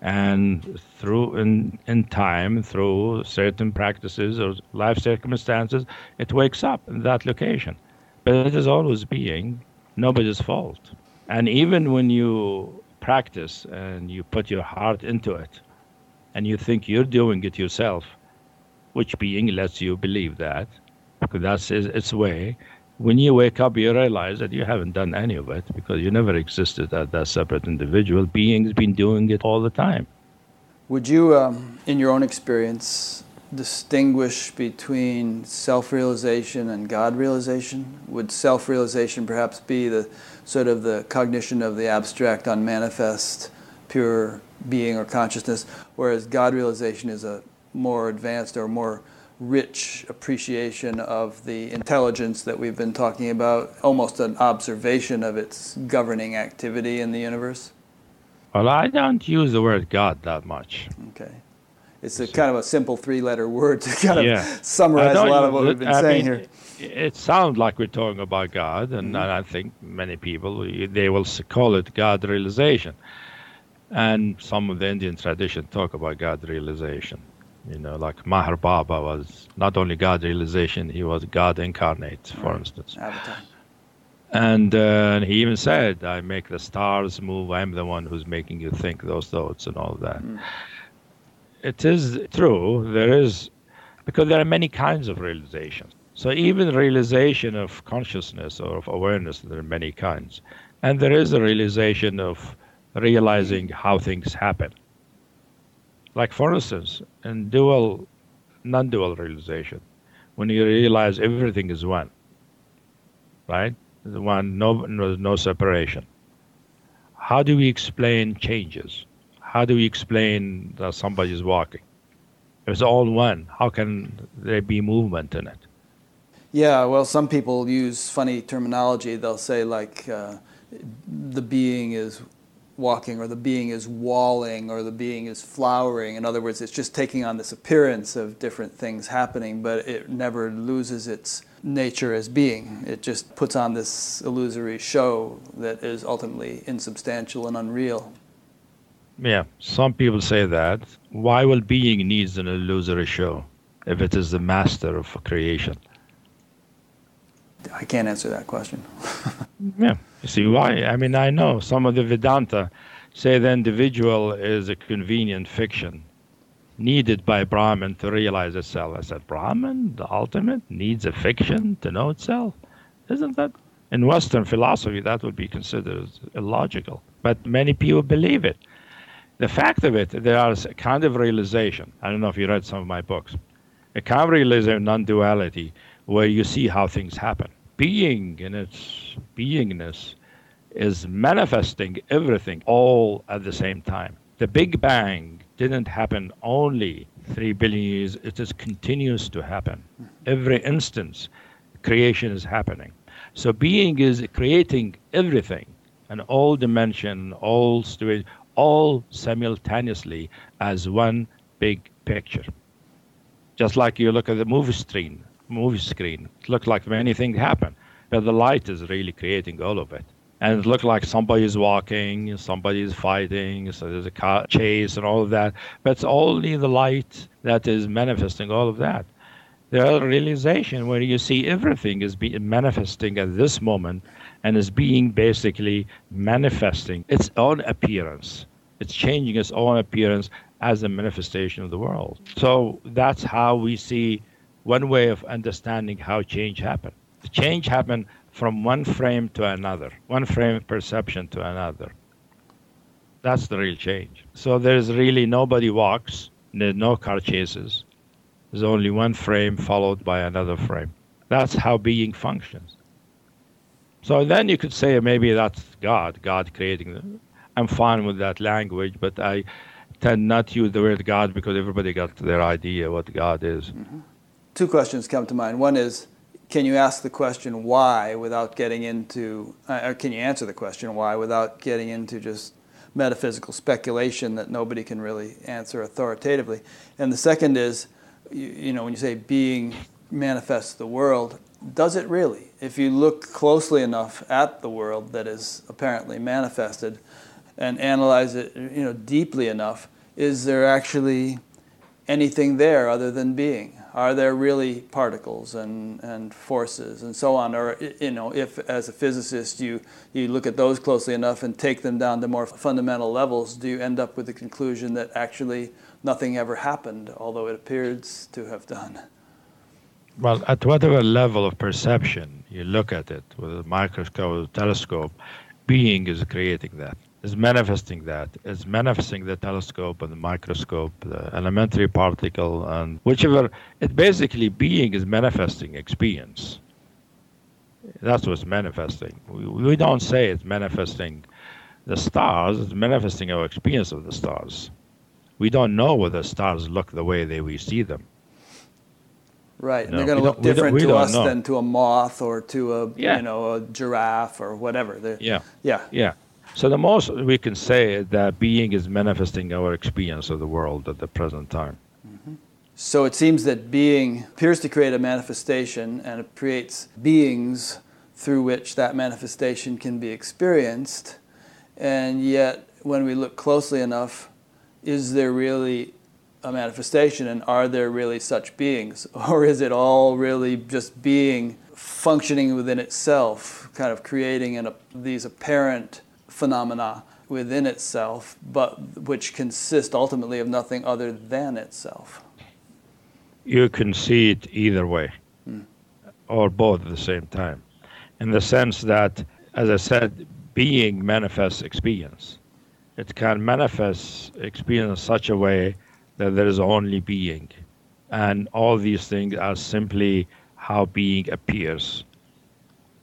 and through in, in time, through certain practices or life circumstances, it wakes up in that location. But it is always being, nobody's fault. And even when you practice and you put your heart into it, and you think you're doing it yourself, which being lets you believe that, because that's its way. When you wake up, you realize that you haven't done any of it because you never existed as that separate individual. Being's been doing it all the time. Would you, um, in your own experience, distinguish between self realization and God realization? Would self realization perhaps be the sort of the cognition of the abstract, unmanifest, pure being or consciousness, whereas God realization is a more advanced or more rich appreciation of the intelligence that we've been talking about, almost an observation of its governing activity in the universe? Well, I don't use the word God that much. Okay. It's a kind of a simple three letter word to kind yeah. of summarize a lot of what we've been I saying mean, here. It sounds like we're talking about God, and mm-hmm. I think many people, they will call it God realization. And some of the Indian tradition talk about God realization. You know, like Meher Baba was not only God realization, he was God incarnate, for right. instance. Avatar. And uh, he even said, I make the stars move, I'm the one who's making you think those thoughts and all that. Mm. It is true, there is, because there are many kinds of realizations. So even realization of consciousness or of awareness, there are many kinds. And there is a realization of realizing how things happen. Like, for instance, in dual, non dual realization, when you realize everything is one, right? One, no, no, no separation. How do we explain changes? How do we explain that somebody is walking? It's all one. How can there be movement in it? Yeah, well, some people use funny terminology. They'll say, like, uh, the being is walking or the being is walling or the being is flowering. In other words, it's just taking on this appearance of different things happening, but it never loses its nature as being. It just puts on this illusory show that is ultimately insubstantial and unreal. Yeah, some people say that. Why will being needs an illusory show if it is the master of creation? I can't answer that question. yeah. You see why? I mean, I know some of the Vedanta say the individual is a convenient fiction needed by Brahman to realize itself. I said, Brahman, the ultimate, needs a fiction to know itself? Isn't that? In Western philosophy, that would be considered illogical. But many people believe it. The fact of it, there is a kind of realization. I don't know if you read some of my books. A kind of realization, of non duality, where you see how things happen being in its beingness is manifesting everything all at the same time. The Big Bang didn't happen only three billion years, it is continues to happen. Every instance creation is happening. So being is creating everything, and all dimension, all situation, all simultaneously as one big picture. Just like you look at the movie screen, movie screen, it looks like many things happen, but the light is really creating all of it. And it looks like somebody's walking, somebody's fighting, so there's a car chase and all of that. But it's only the light that is manifesting all of that. The realization where you see everything is being manifesting at this moment and is being basically manifesting its own appearance. It's changing its own appearance as a manifestation of the world. So that's how we see one way of understanding how change happened. The change happened from one frame to another, one frame of perception to another. That's the real change. So there's really nobody walks, there's no car chases. There's only one frame followed by another frame. That's how being functions. So then you could say maybe that's God, God creating them. I'm fine with that language, but I tend not to use the word God because everybody got their idea what God is. Mm-hmm. Two questions come to mind. One is, can you ask the question why without getting into, uh, or can you answer the question why without getting into just metaphysical speculation that nobody can really answer authoritatively? And the second is, you, you know, when you say being manifests the world, does it really? If you look closely enough at the world that is apparently manifested, and analyze it you know deeply enough is there actually anything there other than being are there really particles and, and forces and so on? Or you know if as a physicist you, you look at those closely enough and take them down to more fundamental levels do you end up with the conclusion that actually nothing ever happened although it appears to have done? Well at whatever level of perception you look at it with a microscope or telescope being is creating that is manifesting that. It's manifesting the telescope and the microscope, the elementary particle, and whichever. It basically being is manifesting experience. That's what's manifesting. We, we don't say it's manifesting the stars. It's manifesting our experience of the stars. We don't know whether stars look the way they we see them. Right, and no, they're going to look different to us know. than to a moth or to a yeah. you know a giraffe or whatever. They're, yeah, yeah, yeah. So the most we can say is that being is manifesting our experience of the world at the present time. Mm-hmm. So it seems that being appears to create a manifestation and it creates beings through which that manifestation can be experienced. And yet, when we look closely enough, is there really a manifestation and are there really such beings? Or is it all really just being functioning within itself, kind of creating an, these apparent phenomena within itself, but which consist ultimately of nothing other than itself. You can see it either way, hmm. or both at the same time, in the sense that, as I said, being manifests experience. It can manifest experience in such a way that there is only being, and all these things are simply how being appears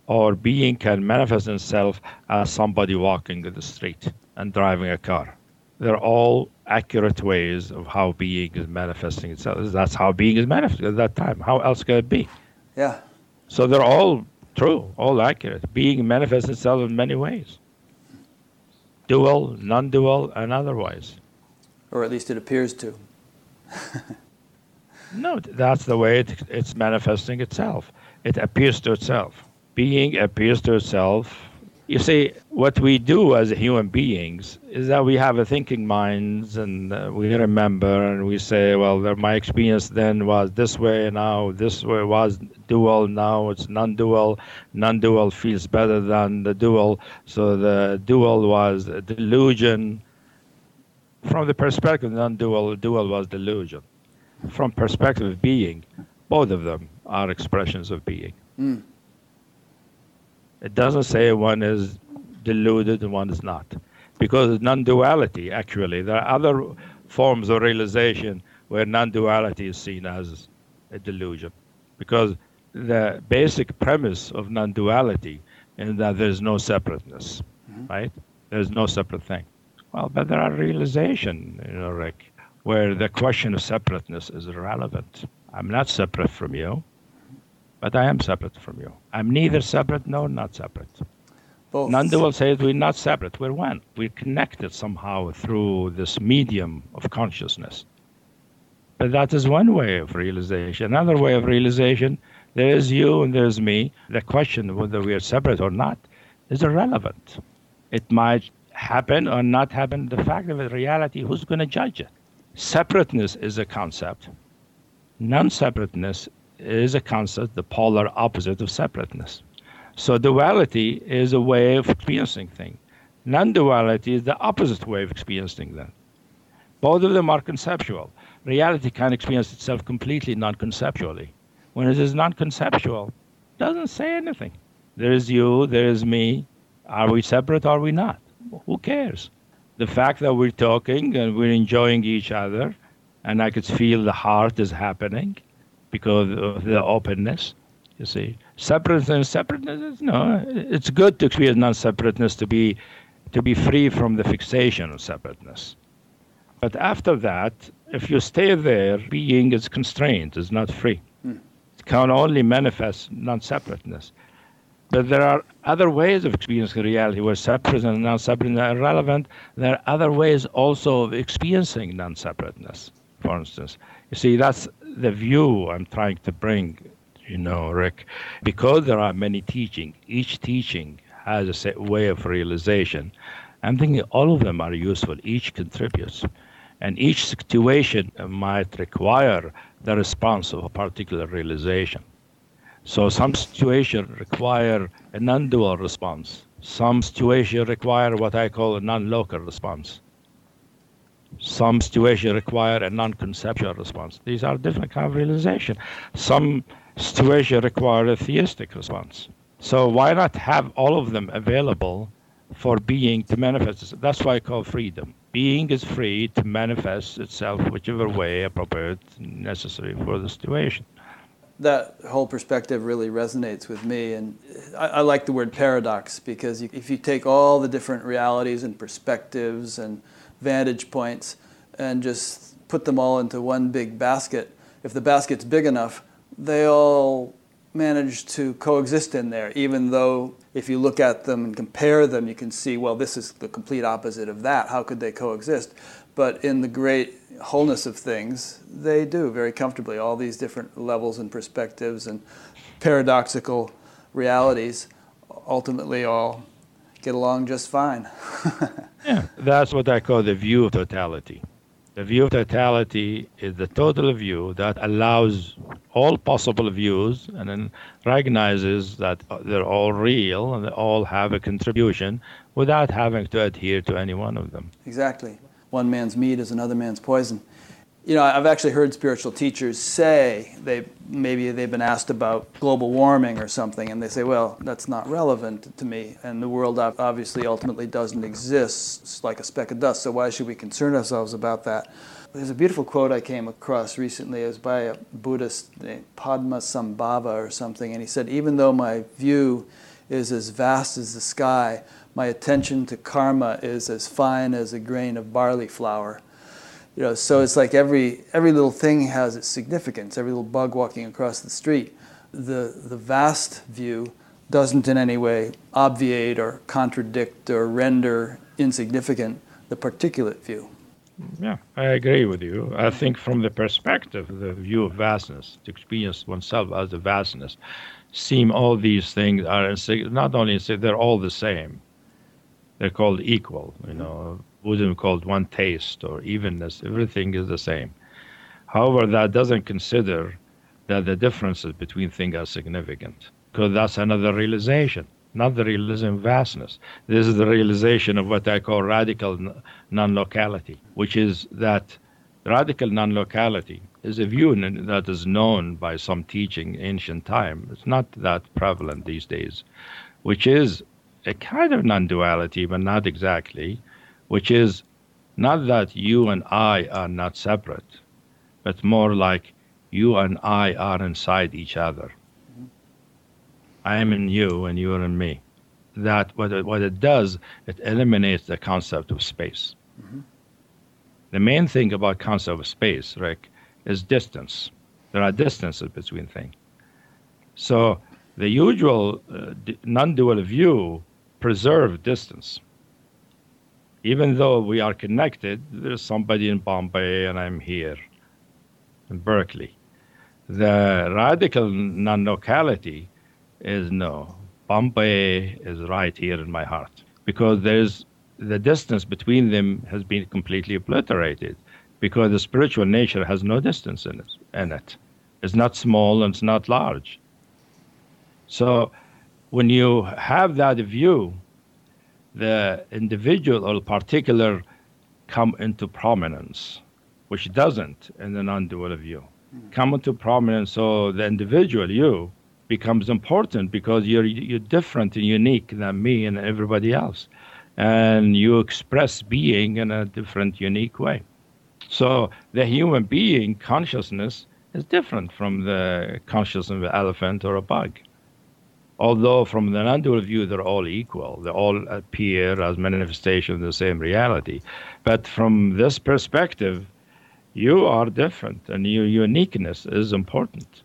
or being can manifest itself as somebody walking in the street and driving a car. They're all accurate ways of how being is manifesting itself. That's how being is manifesting at that time. How else could it be? Yeah. So they're all true, all accurate. Being manifests itself in many ways dual, non dual, and otherwise. Or at least it appears to. no, that's the way it, it's manifesting itself. It appears to itself being appears to itself. You see, what we do as human beings is that we have a thinking minds and uh, we remember and we say, well, my experience then was this way, now this way was dual, now it's non dual. Non dual feels better than the dual. So the dual was delusion. From the perspective of non dual, dual was delusion. From perspective of being, both of them are expressions of being. Mm. It doesn't say one is deluded and one is not. Because non duality, actually, there are other forms of realization where non duality is seen as a delusion. Because the basic premise of non duality is that there's no separateness, mm-hmm. right? There's no separate thing. Well, but there are realization, you know, Rick, where the question of separateness is irrelevant. I'm not separate from you but I am separate from you. I'm neither hmm. separate nor not separate. Both. Nanda will say we're not separate, we're one. We're connected somehow through this medium of consciousness. But that is one way of realization. Another way of realization, there is you and there's me. The question whether we are separate or not is irrelevant. It might happen or not happen. The fact of it, reality, who's going to judge it? Separateness is a concept. Non separateness is a concept, the polar opposite of separateness. So duality is a way of experiencing things. Non duality is the opposite way of experiencing them. Both of them are conceptual. Reality can experience itself completely non conceptually. When it is non conceptual, it doesn't say anything. There is you, there is me. Are we separate? Are we not? Who cares? The fact that we're talking and we're enjoying each other, and I could feel the heart is happening because of the openness. You see, separateness, separateness. No, it's good to experience non-separateness to be to be free from the fixation of separateness. But after that, if you stay there, being is constrained, is not free. Hmm. It can only manifest non-separateness. But there are other ways of experiencing reality where separate and non-separateness are relevant. There are other ways also of experiencing non-separateness. For instance, you see, that's the view I'm trying to bring. You know, Rick, because there are many teaching. Each teaching has a set way of realization. I'm thinking all of them are useful. Each contributes, and each situation might require the response of a particular realization. So some situation require a non-dual response. Some situation require what I call a non-local response. Some situations require a non-conceptual response. These are different kind of realization. Some situations require a theistic response. So why not have all of them available for being to manifest? That's why I call freedom. Being is free to manifest itself whichever way appropriate, necessary for the situation that whole perspective really resonates with me. And I, I, like the word paradox because if you take all the different realities and perspectives and vantage points and just put them all into one big basket, if the basket's big enough, they all manage to coexist in there, even though if you look at them and compare them, you can see, well, this is the complete opposite of that. How could they coexist? But in the great wholeness of things, they do very comfortably. All these different levels and perspectives and paradoxical realities ultimately all get along just fine. yeah, that's what I call the view of totality. The view of totality is the total view that allows all possible views and then recognizes that uh, they're all real and they all have a contribution without having to adhere to any one of them. Exactly one man's meat is another man's poison. You know, I've actually heard spiritual teachers say they maybe they've been asked about global warming or something, and they say, "Well, that's not relevant to me, and the world obviously ultimately doesn't exist. It's like a speck of dust. So why should we concern ourselves about that?" There's a beautiful quote I came across recently. It was by a Buddhist named Padmasambhava or something, and he said, "Even though my view is as vast as the sky, my attention to karma is as fine as a grain of barley flour. You know, so it's like every every little thing has its significance. Every little bug walking across the street, the the vast view doesn't in any way obviate or contradict or render insignificant the particulate view. Yeah, I agree with you. I think from the perspective, the view of vastness, to experience oneself as a vastness, seem all these things are not only they're all the same they're called equal. You know, Buddhism called one taste or evenness. Everything is the same. However, that doesn't consider that the differences between things are significant, because that's another realization, not the realization of vastness. This is the realization of what I call radical non-locality, which is that radical non-locality is a view that is known by some teaching ancient time. It's not that prevalent these days, which is a kind of non duality, but not exactly, which is not that you and I are not separate, but more like you and I are inside each other. I am in you and you are in me. That what it, what it does, it eliminates the concept of space. Mm-hmm. The main thing about concept of space, Rick, is distance. There are distances between things. So the usual uh, non-dual view preserve distance. Even though we are connected, there's somebody in Bombay and I'm here in Berkeley. The radical non-locality is no. Bombay is right here in my heart because there's the distance between them has been completely obliterated because the spiritual nature has no distance in it. In it. It's not small and it's not large. So when you have that view, the individual or particular come into prominence, which doesn't in the non-dual view. Mm. Come into prominence, so the individual you becomes important because you're you're different and unique than me and everybody else, and you express being in a different, unique way. So the human being consciousness is different from the consciousness of an elephant or a bug. Although from the non-dual view they're all equal, they all appear as manifestations of the same reality. But from this perspective, you are different and your uniqueness is important.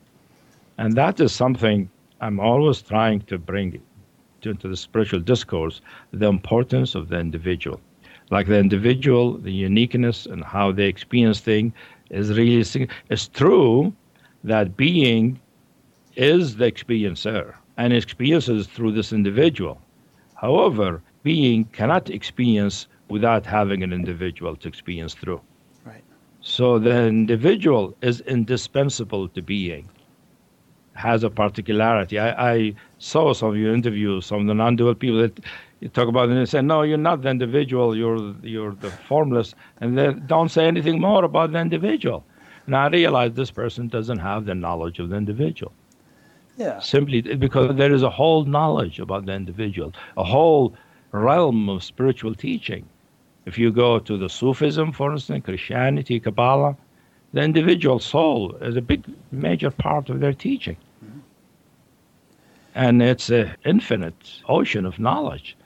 And that is something I'm always trying to bring into the spiritual discourse the importance of the individual like the individual, the uniqueness, and how they experience things is really. It's true that being is the experiencer and experiences through this individual. However, being cannot experience without having an individual to experience through. Right. So the individual is indispensable to being, has a particularity. I, I saw some of your interviews, some of the non-dual people that you talk about it and they say, no, you're not the individual, you're, you're the formless, and they don't say anything more about the individual. And I realize this person doesn't have the knowledge of the individual. Yeah. Simply because there is a whole knowledge about the individual, a whole realm of spiritual teaching. If you go to the Sufism, for instance, Christianity, Kabbalah, the individual soul is a big, major part of their teaching. Mm-hmm. And it's an infinite ocean of knowledge.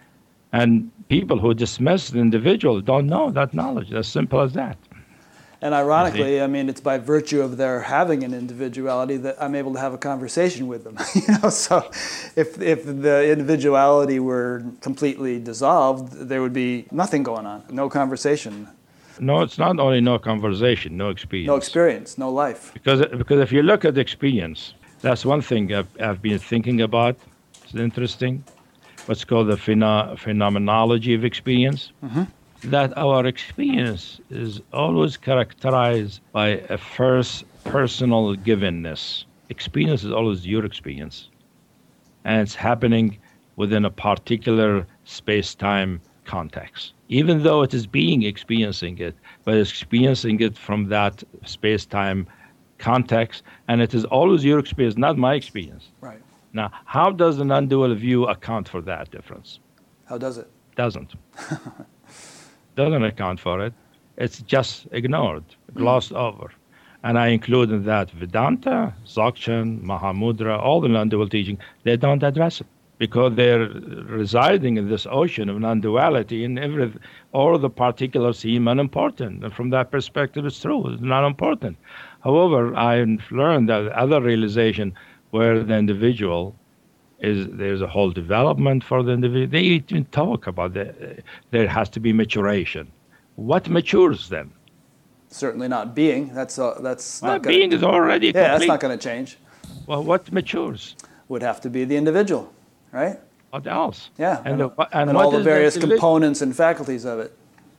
And people who dismiss the individual don't know that knowledge. As simple as that. And ironically, I mean, it's by virtue of their having an individuality that I'm able to have a conversation with them. you know, so if if the individuality were completely dissolved, there would be nothing going on, no conversation. No, it's not only no conversation, no experience. No experience, no life. Because because if you look at experience, that's one thing I've, I've been thinking about. It's interesting what's called the pheno- phenomenology of experience. Mm-hmm. That our experience is always characterized by a first personal givenness. Experience is always your experience, and it's happening within a particular space time context. Even though it is being experiencing it, but experiencing it from that space time context, and it is always your experience, not my experience. Right. Now, how does the non-dual view account for that difference? How does it? Doesn't. Doesn't account for it. It's just ignored, glossed mm. over. And I include in that Vedanta, Dzogchen, Mahamudra, all the non-dual teaching, they don't address it because they're residing in this ocean of non-duality and every, all the particulars seem unimportant. And from that perspective, it's true, it's not important. However, I've learned that other realization where the individual is there's a whole development for the individual. They even talk about that there has to be maturation. What matures then? Certainly not being. That's uh, that's well, not being gonna, is already yeah. Complete. That's not going to change. Well, what matures? Would have to be the individual, right? What else? Yeah, and, and, the, and, and all the various components and faculties of it.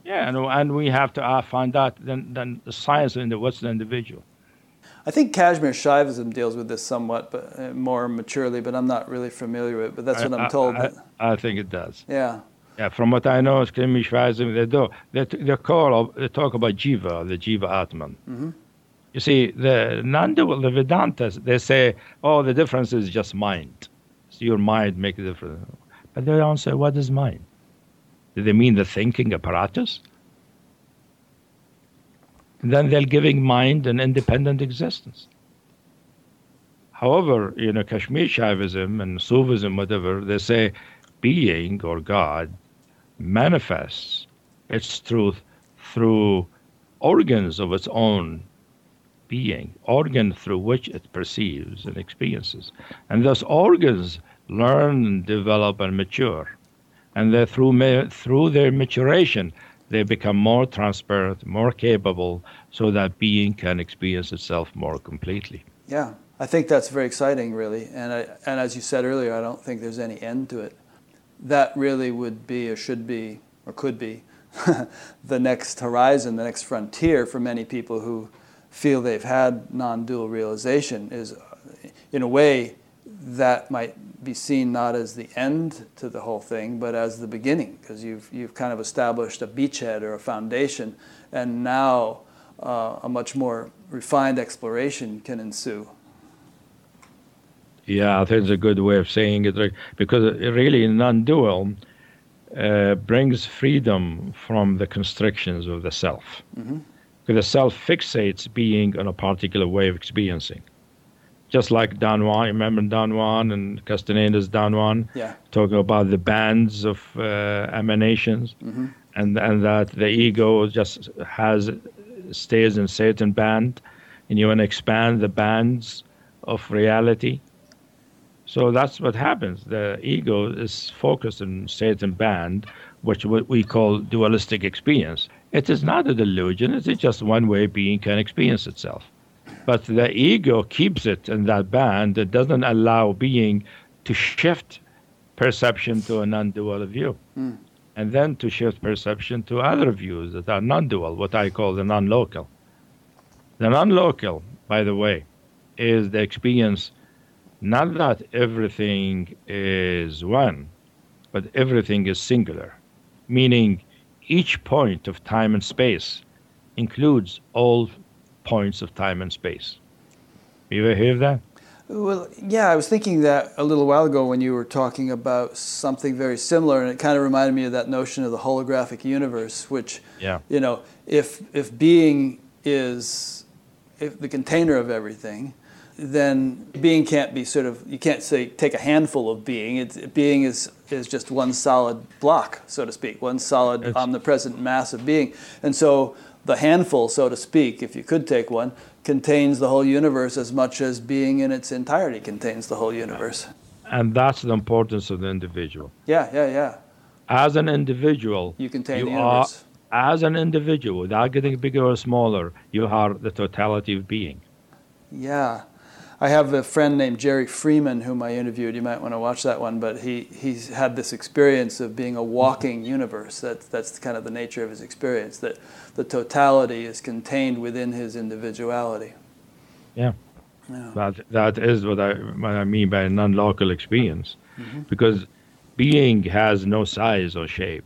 Yeah, and, and we have to uh, find out then, then the science in the what's the individual. I think Kashmir Shaivism deals with this somewhat, but uh, more maturely. But I'm not really familiar with it. But that's what I, am told. I, I, I, think it does. Yeah. Yeah, from what I know, Kashmir Shaivism they do they they call they talk about jiva, the jiva atman. Mm-hmm. You see, the non-dual, the Vedantas, they say, oh, the difference is just mind. So your mind makes a difference. But they don't say, what is mind? Do they mean the thinking apparatus? Then they're giving mind an independent existence. However, you know, Kashmir Shaivism and Sufism, whatever, they say being or God manifests its truth through organs of its own being, organ through which it perceives and experiences. And those organs learn develop and mature. And they through, through their maturation, they become more transparent, more capable, so that being can experience itself more completely. Yeah, I think that's very exciting, really. And, I, and as you said earlier, I don't think there's any end to it. That really would be, or should be, or could be, the next horizon, the next frontier for many people who feel they've had non dual realization. Is, in a way, that might be seen not as the end to the whole thing, but as the beginning, because you've, you've kind of established a beachhead or a foundation, and now uh, a much more refined exploration can ensue. Yeah, I think it's a good way of saying it, because really non-dual uh, brings freedom from the constrictions of the self. Mm-hmm. Because the self fixates being on a particular way of experiencing just like Don Juan. Remember Don Juan and Castaneda's Don Juan? Yeah. Talking about the bands of uh, emanations, mm-hmm. and and that the ego just has stays in certain band, and you want to expand the bands of reality. So that's what happens. The ego is focused in certain band, which what we call dualistic experience. It is not a delusion. It is just one way being can experience itself. But the ego keeps it in that band. It doesn't allow being to shift perception to a non dual view. Mm. And then to shift perception to other views that are non dual, what I call the non local. The non local, by the way, is the experience not that everything is one, but everything is singular, meaning each point of time and space includes all points of time and space. You ever hear of that? Well, yeah, I was thinking that a little while ago when you were talking about something very similar, and it kind of reminded me of that notion of the holographic universe, which, yeah. you know, if if being is if the container of everything, then being can't be sort of you can't say take a handful of being. It's, being is is just one solid block, so to speak, one solid it's, omnipresent mass of being, and so the handful, so to speak, if you could take one, contains the whole universe as much as being in its entirety contains the whole universe. And that's the importance of the individual. Yeah, yeah, yeah. As an individual, you contain you the universe. Are, as an individual, without getting bigger or smaller, you are the totality of being. Yeah. I have a friend named Jerry Freeman whom I interviewed. You might want to watch that one, but he, he's had this experience of being a walking universe. That's, that's kind of the nature of his experience, that the totality is contained within his individuality. Yeah. yeah. That, that is what I, what I mean by non local experience, mm-hmm. because being has no size or shape.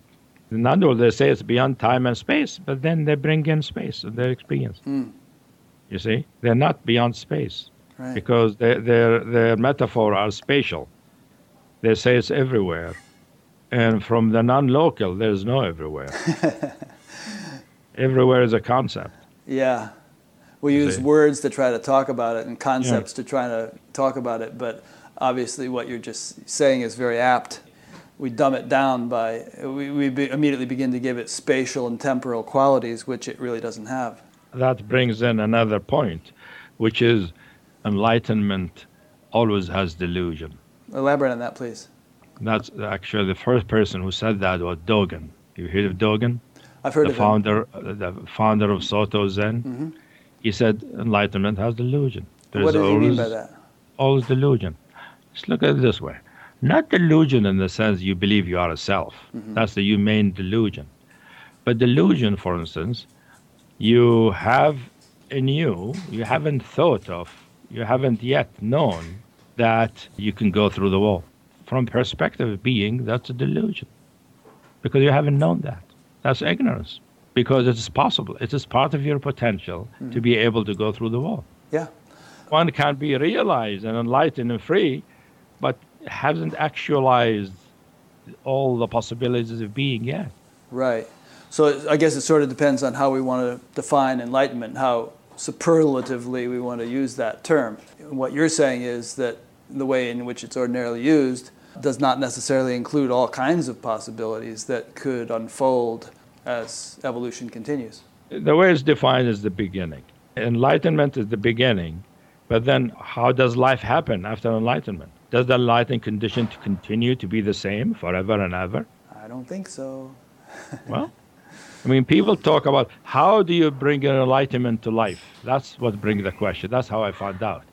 Not all they say it's beyond time and space, but then they bring in space in their experience. Mm. You see, they're not beyond space right. because their, their, their metaphor are spatial. They say it's everywhere. And from the non local, there's no everywhere. everywhere is a concept. Yeah. We use see? words to try to talk about it and concepts yeah. to try to talk about it, but obviously what you're just saying is very apt. We dumb it down by, we, we be, immediately begin to give it spatial and temporal qualities, which it really doesn't have. That brings in another point, which is enlightenment always has delusion. Elaborate on that, please. That's actually the first person who said that was Dogen. You heard of Dogen? I've heard the of founder, him. The founder of Soto Zen. Mm-hmm. He said enlightenment has delusion. There's what does always, he mean by that? Always delusion. Just look at it this way. Not delusion in the sense you believe you are a self. Mm-hmm. That's the humane delusion. But delusion, for instance, you have in you, you haven't thought of you haven't yet known that you can go through the wall. From perspective of being, that's a delusion. Because you haven't known that. That's ignorance. Because it is possible. It is part of your potential mm-hmm. to be able to go through the wall. Yeah. One can be realized and enlightened and free, but hasn't actualized all the possibilities of being yet. Right. So I guess it sort of depends on how we want to define enlightenment, how superlatively we want to use that term. What you're saying is that the way in which it's ordinarily used does not necessarily include all kinds of possibilities that could unfold as evolution continues. The way it's defined is the beginning. enlightenment is the beginning, but then how does life happen after enlightenment? Does the enlightened condition to continue to be the same forever and ever? I don't think so. well, I mean, people talk about how do you bring an enlightenment to life? That's what brings the question. That's how I found out.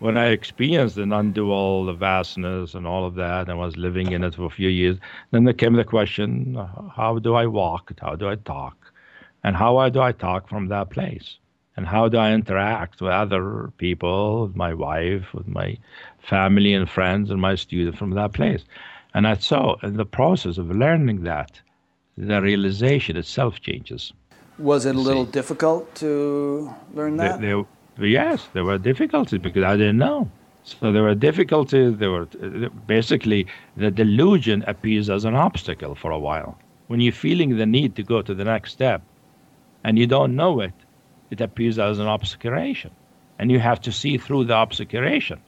When I experienced the non-dual, the vastness, and all of that, and was living in it for a few years, then there came the question: How do I walk? How do I talk? And how do I talk from that place? And how do I interact with other people, with my wife, with my family and friends, and my students from that place? And I saw in the process of learning that the realization itself changes. Was it a little See? difficult to learn that? There, there, yes, there were difficulties because I didn't know. So there were difficulties. There were basically the delusion appears as an obstacle for a while. When you're feeling the need to go to the next step, and you don't know it, it appears as an obscuration, and you have to see through the obscuration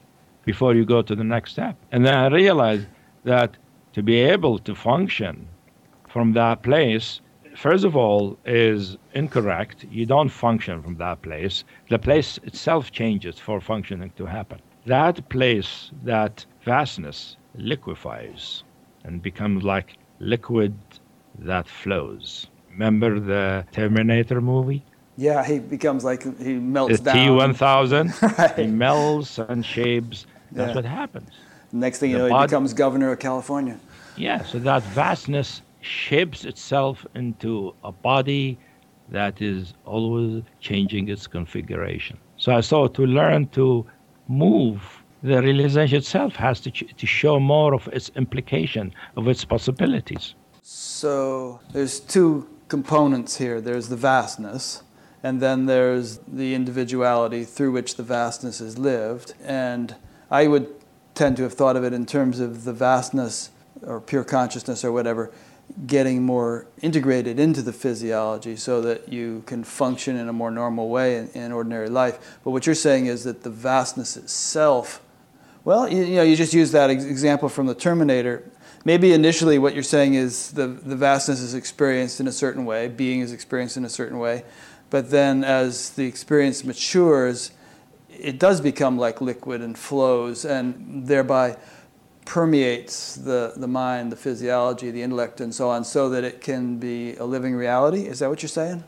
before you go to the next step. And then I realized that to be able to function from that place, first of all, is incorrect. You don't function from that place. The place itself changes for functioning to happen. That place, that vastness, liquefies and becomes like liquid that flows. Remember the Terminator movie? Yeah, he becomes like he melts the down. T one thousand. He melts and shapes. That's yeah. what happens. Next thing the you know, body, he becomes governor of California. Yeah, so that vastness shapes itself into a body that is always changing its configuration. So I thought to learn to move, the realization itself has to, ch- to show more of its implication, of its possibilities. So there's two components here there's the vastness, and then there's the individuality through which the vastness is lived. And I would tend to have thought of it in terms of the vastness or pure consciousness or whatever getting more integrated into the physiology so that you can function in a more normal way in, in ordinary life. But what you're saying is that the vastness itself, well, you, you know, you just use that ex- example from the Terminator. Maybe initially what you're saying is the, the vastness is experienced in a certain way, being is experienced in a certain way, but then as the experience matures, it does become like liquid and flows, and thereby permeates the, the mind, the physiology, the intellect, and so on, so that it can be a living reality? Is that what you're saying?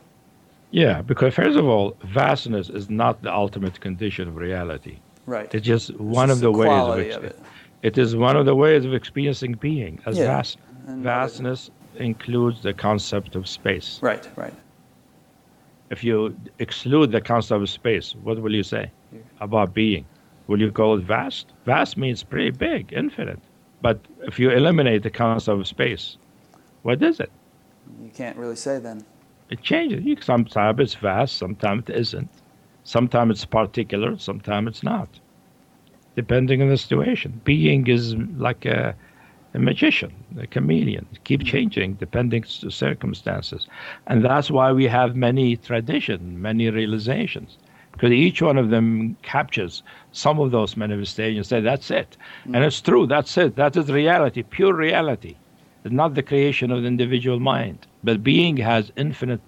Yeah, because first of all, vastness is not the ultimate condition of reality. Right. It's just one of the, the ways of, ex- of it. it is one of the ways of experiencing being as yeah. vast. Vastness includes the concept of space. Right, right. If you exclude the concept of space, what will you say about being? Will you call it vast? Vast means pretty big, infinite. But if you eliminate the concept of space, what is it? You can't really say then. It changes. Sometimes it's vast, sometimes it isn't. Sometimes it's particular, sometimes it's not. Depending on the situation. Being is like a, a magician, a chameleon. keep mm-hmm. changing depending on circumstances. And that's why we have many traditions, many realizations because each one of them captures some of those manifestations. Say that's it, mm. and it's true. That's it. That is reality, pure reality. It's not the creation of the individual mind, but being has infinite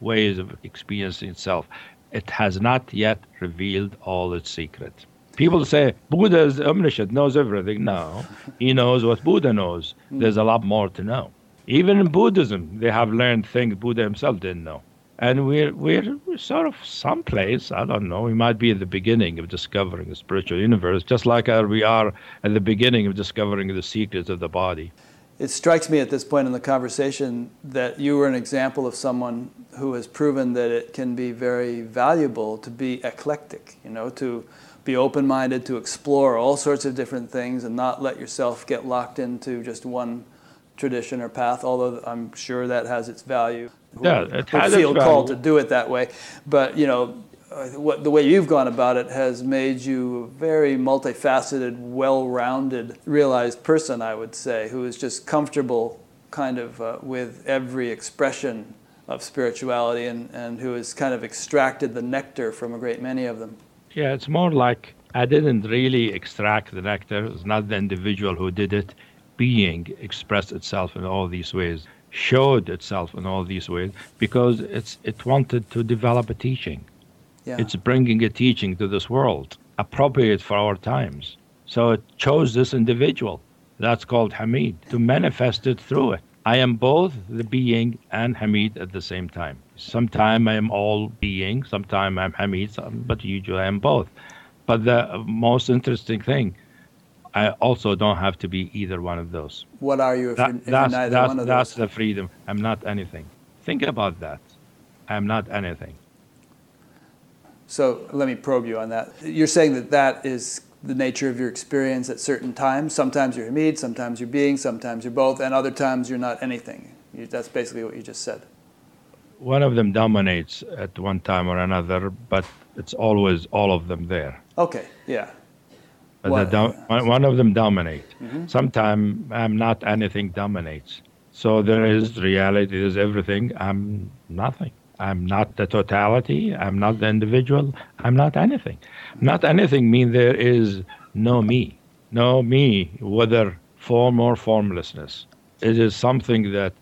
ways of experiencing itself. It has not yet revealed all its secrets. People say Buddha is omniscient, knows everything. No, he knows what Buddha knows. Mm. There's a lot more to know. Even in Buddhism, they have learned things Buddha himself didn't know and we're, we're sort of someplace i don't know we might be at the beginning of discovering the spiritual universe just like uh, we are at the beginning of discovering the secrets of the body. It strikes me at this point in the conversation that you were an example of someone who has proven that it can be very valuable to be eclectic you know to be open-minded to explore all sorts of different things and not let yourself get locked into just one tradition or path although i'm sure that has its value yeah, it feel called to do it that way. But you know, uh, what, the way you've gone about it has made you a very multifaceted, well-rounded, realized person. I would say, who is just comfortable, kind of, uh, with every expression of spirituality, and, and who has kind of extracted the nectar from a great many of them. Yeah, it's more like I didn't really extract the nectar. It's not the individual who did it. Being expressed itself in all these ways showed itself in all these ways because it's it wanted to develop a teaching. Yeah. It's bringing a teaching to this world appropriate for our times. So it chose this individual. That's called Hameed to manifest it through it. I am both the being and Hameed at the same time. Sometime I am all being, sometime I'm Hameed, but usually I am both. But the most interesting thing, I also don't have to be either one of those. What are you if, That- you're, if you're that's neither that's, one of that's those? the freedom. I'm not anything. Think about that. I'm not anything. So let me probe you on that. You're saying that that is the nature of your experience at certain times. Sometimes you're Hameed, sometimes you're being, sometimes you're both, and other times you're not anything. You, that's basically what you just said. One of them dominates at one time or another, but it's always all of them there. Okay, yeah. But One- the dom- one one of them dominate. Mm-hmm. Sometimes I'm not anything dominates. So there is reality, there's everything. I'm nothing. I'm not the totality. I'm not the individual. I'm not anything. Not anything mean there is no me. No me, whether form or formlessness. It is something that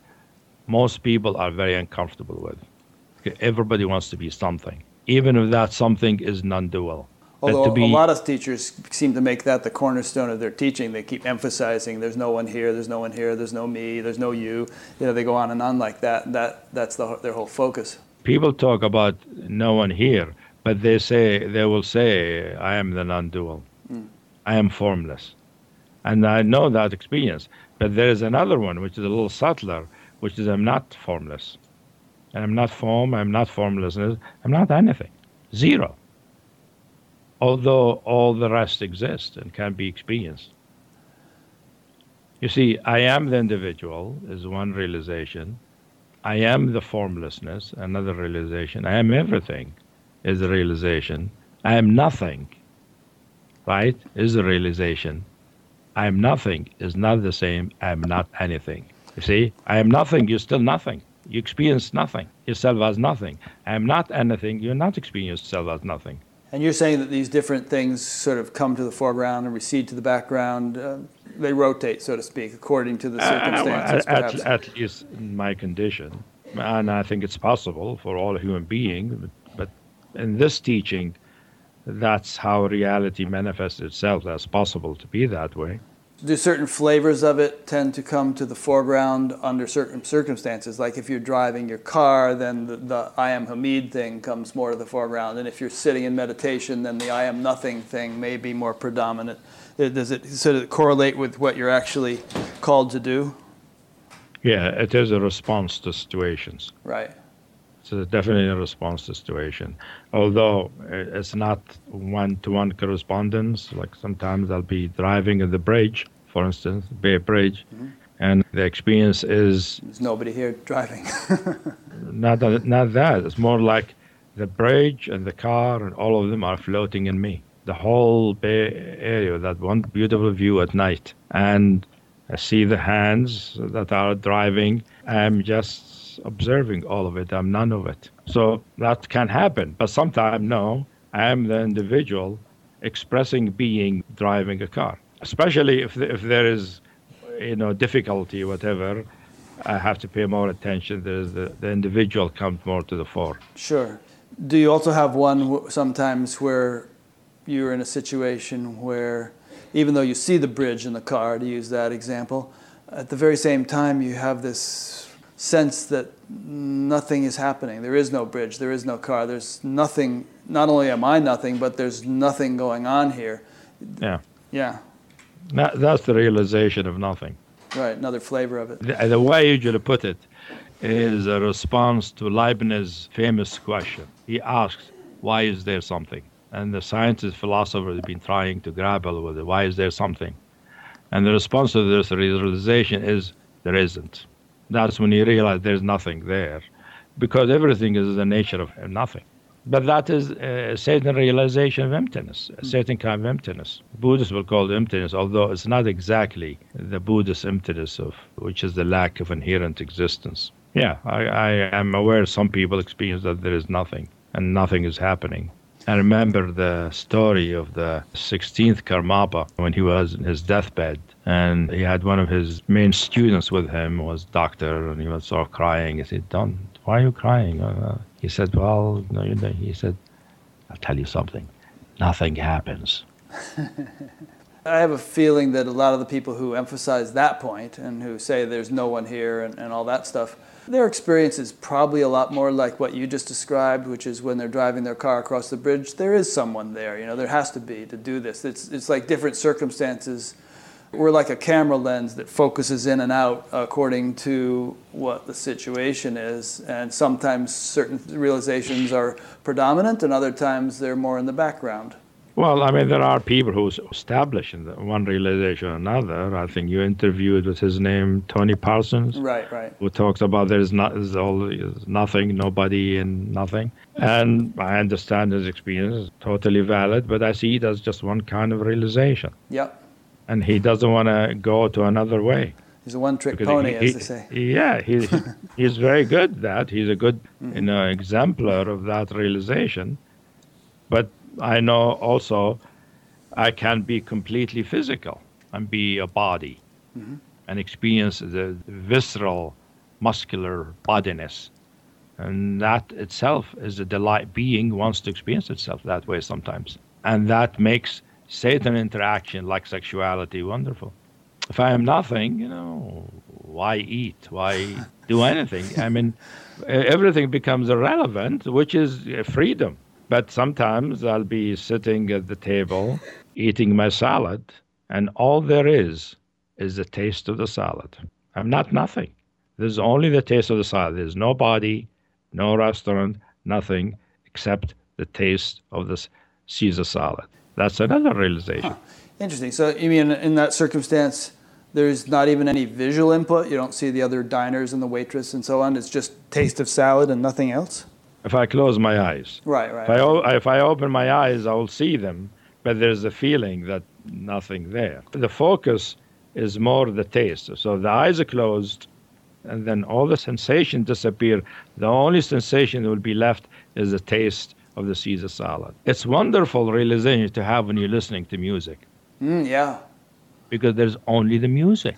most people are very uncomfortable with. Everybody wants to be something, even if that something is non-dual. But Although be- a lot of teachers seem to make that the cornerstone of their teaching. They keep emphasizing there's no one here, there's no one here, there's no me, there's no you. You know, they go on and on like that. That that's the, their whole focus. people talk about no one here, but they say they will say, "I am the non-dual. Hmm. I am formless," and I know that experience. But there is another one which is a little subtler, which is I'm not formless, and I'm not form. I'm not formlessness. I'm not anything. Zero. Although all the rest exists and can be experienced. You see, I am the individual is one realization. I am the formlessness, another realization. I am everything is a realization. I am nothing, right, is a realization. I am nothing is not the same. I am not anything. You see, I am nothing, you're still nothing. You experience nothing, yourself as nothing. I am not anything, you're not experiencing yourself as nothing. And you're saying that these different things sort of come to the foreground and recede to the background. Uh, they rotate, so to speak, according to the circumstances, Uh, at, at least in my condition. And I think it's possible for all human beings. But, but in this teaching, that's how reality manifests itself. That's possible to be that way. Do certain flavors of it tend to come to the foreground under certain circumstances? Like if you're driving your car, then the, the I am Hameed thing comes more to the foreground. And if you're sitting in meditation, then the I am nothing thing may be more predominant. Uh, Does it sort of correlate with what you're actually called to do? Yeah, it is a response to situations. Right. So it's definitely a response to situation. Although uh, it's not one-to-one correspondence. Like sometimes I'll be driving at the bridge, for instance, Bay Bridge, and the experience is There's nobody here driving. not that, not that. It's more like the bridge and the car and all of them are floating in me. The whole Bay Area, that one beautiful view at night, and I see the hands that are driving. I'm just observing all of it. I'm none of it. So that can happen. But sometimes, no, I am the individual expressing being driving a car. Especially if, if there is, you know, difficulty, whatever, I have to pay more attention. There's the, the individual comes more to the fore. Sure. Do you also have one sometimes where you're in a situation where, even though you see the bridge in the car, to use that example, at the very same time you have this sense that nothing is happening. There is no bridge, there is no car, there's nothing. Not only am I nothing, but there's nothing going on here. Yeah. Yeah, That, that's the realization of nothing. right. Another flavor of it. The, the way I usually put it is a response to Leibniz's famous question. He asks, why is there something? And the scientists, philosophers have been trying to grapple with it. Why is there something? And the response to this realization is there isn't. That's when you realize there's nothing there because everything is the nature of nothing. But that is a certain realization of emptiness, a hmm. certain kind of emptiness. Buddhists will call it emptiness, although it's not exactly the Buddhist emptiness of which is the lack of inherent existence. Yeah, I, I am aware some people experience that there is nothing and nothing is happening. I remember the story of the 16th Karmapa when he was in his deathbed, and he had one of his main students with him was doctor, and he was sort of crying. He said, "Don't, why are you crying?" Uh, he said, "Well, no, you know," he said, I'll tell you something nothing happens. I have a feeling that a lot of the people who emphasize that point and who say there's no one here and, and all that stuff, their experience is probably a lot more like what you just described, which is when they're driving their car across the bridge, there is someone there. You know, there has to be to do this. It's, it's like different circumstances. We're like a camera lens that focuses in and out according to what the situation is. And sometimes certain realizations are predominant, and other times they're more in the background. Well, I mean, there are people who establish one realization or another. I think you interviewed with his name, Tony Parsons. Right, right. Who talks about there's, not, there's all there's nothing, nobody, and nothing. And I understand his experience is totally valid, but I see it as just one kind of realization. Yep. And he doesn't want to go to another way. He's a one-trick pony, he, as they say. Yeah, he, he's very good at that. He's a good, mm-hmm. you know, exemplar of that realization. But I know also I can be completely physical and be a body mm-hmm. and experience the visceral, muscular bodiness. And that itself is a delight. Being wants to experience itself that way sometimes. And that makes Satan interaction like sexuality wonderful. If I am nothing, you know, why eat? Why do anything? I mean, everything becomes irrelevant, which is freedom. But sometimes I'll be sitting at the table eating my salad, and all there is is the taste of the salad. I'm not nothing. There's only the taste of the salad. There's no body, no restaurant, nothing except the taste of this Caesar salad. That's another realization. Huh. Interesting. So, you mean in that circumstance, there's not even any visual input? You don't see the other diners and the waitress and so on? It's just taste of salad and nothing else? If I close my eyes. Right, right. If I, if I open my eyes, I will see them, but there's a feeling that nothing there. The focus is more the taste. So the eyes are closed, and then all the sensation disappear. The only sensation that will be left is the taste of the Caesar salad. It's wonderful realization to have when you're listening to music. Mm, yeah. Because there's only the music.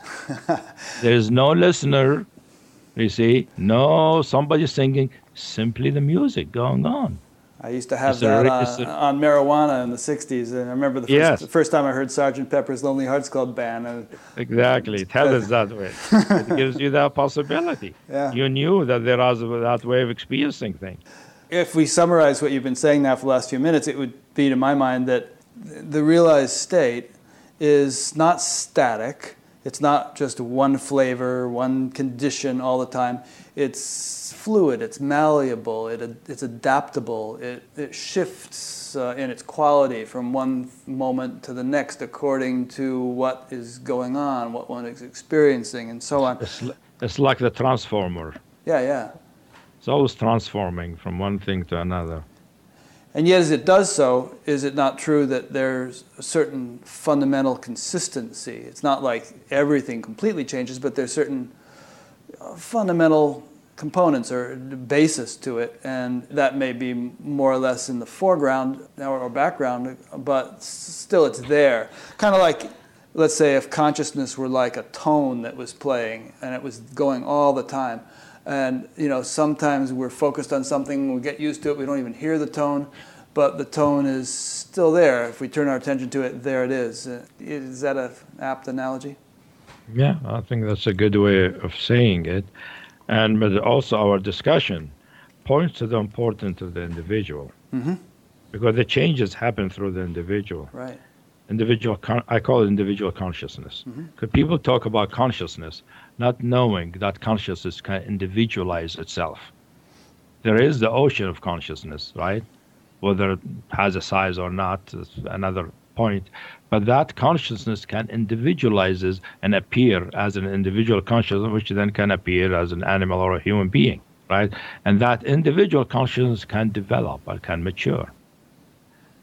there's no listener, you see, no somebody singing simply the music going on. I used to have it's that a, on, a, on, marijuana in the 60s. And I remember the first, yes. the first time I heard Sgt. Pepper's Lonely Hearts Club Band. And exactly. Tell us that way. it gives you that possibility. Yeah. You knew that there was that way of experiencing things. If we summarize what you've been saying now for the last few minutes, it would be to my mind that the realized state is not static. It's not just one flavor, one condition all the time. It's fluid, it's malleable, it, it's adaptable, it, it shifts uh, in its quality from one moment to the next according to what is going on, what one is experiencing, and so on. It's, it's like the transformer. Yeah, yeah. It's always transforming from one thing to another. And yet, as it does so, is it not true that there's a certain fundamental consistency? It's not like everything completely changes, but there's certain uh, fundamental components or basis to it, and that may be more or less in the foreground or background, but still it's there. Kind of like, let's say, if consciousness were like a tone that was playing and it was going all the time. And you know, sometimes we're focused on something, we get used to it, we don't even hear the tone, but the tone is still there. If we turn our attention to it, there it is. Is that an apt analogy? Yeah, I think that's a good way of saying it and but also our discussion points to the importance of the individual mm-hmm. because the changes happen through the individual right individual con- i call it individual consciousness because mm-hmm. people talk about consciousness not knowing that consciousness can individualize itself there is the ocean of consciousness right whether it has a size or not is another point but that consciousness can individualizes and appear as an individual consciousness, which then can appear as an animal or a human being, right? And that individual consciousness can develop or can mature.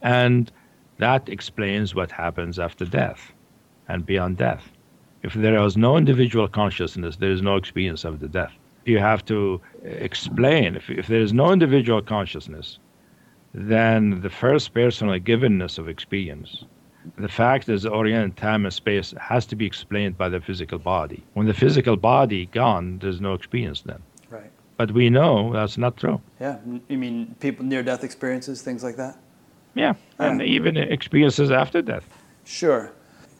And that explains what happens after death and beyond death. If there is no individual consciousness, there is no experience of the death. You have to explain, if, if there is no individual consciousness, then the first personal givenness of experience the fact is oriented time and space has to be explained by the physical body. When the physical body gone, there's no experience then. Right. But we know that's not true. Yeah. You mean people near death experiences, things like that? Yeah, and even experiences after death. Sure.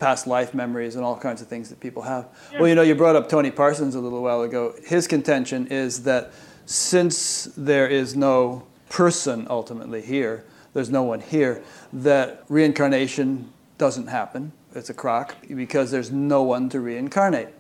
Past life memories and all kinds of things that people have. Yeah. Well, you know, you brought up Tony Parsons a little while ago. His contention is that since there is no person ultimately here, there's no one here, that reincarnation doesn't happen. It's a crock because there's no one to reincarnate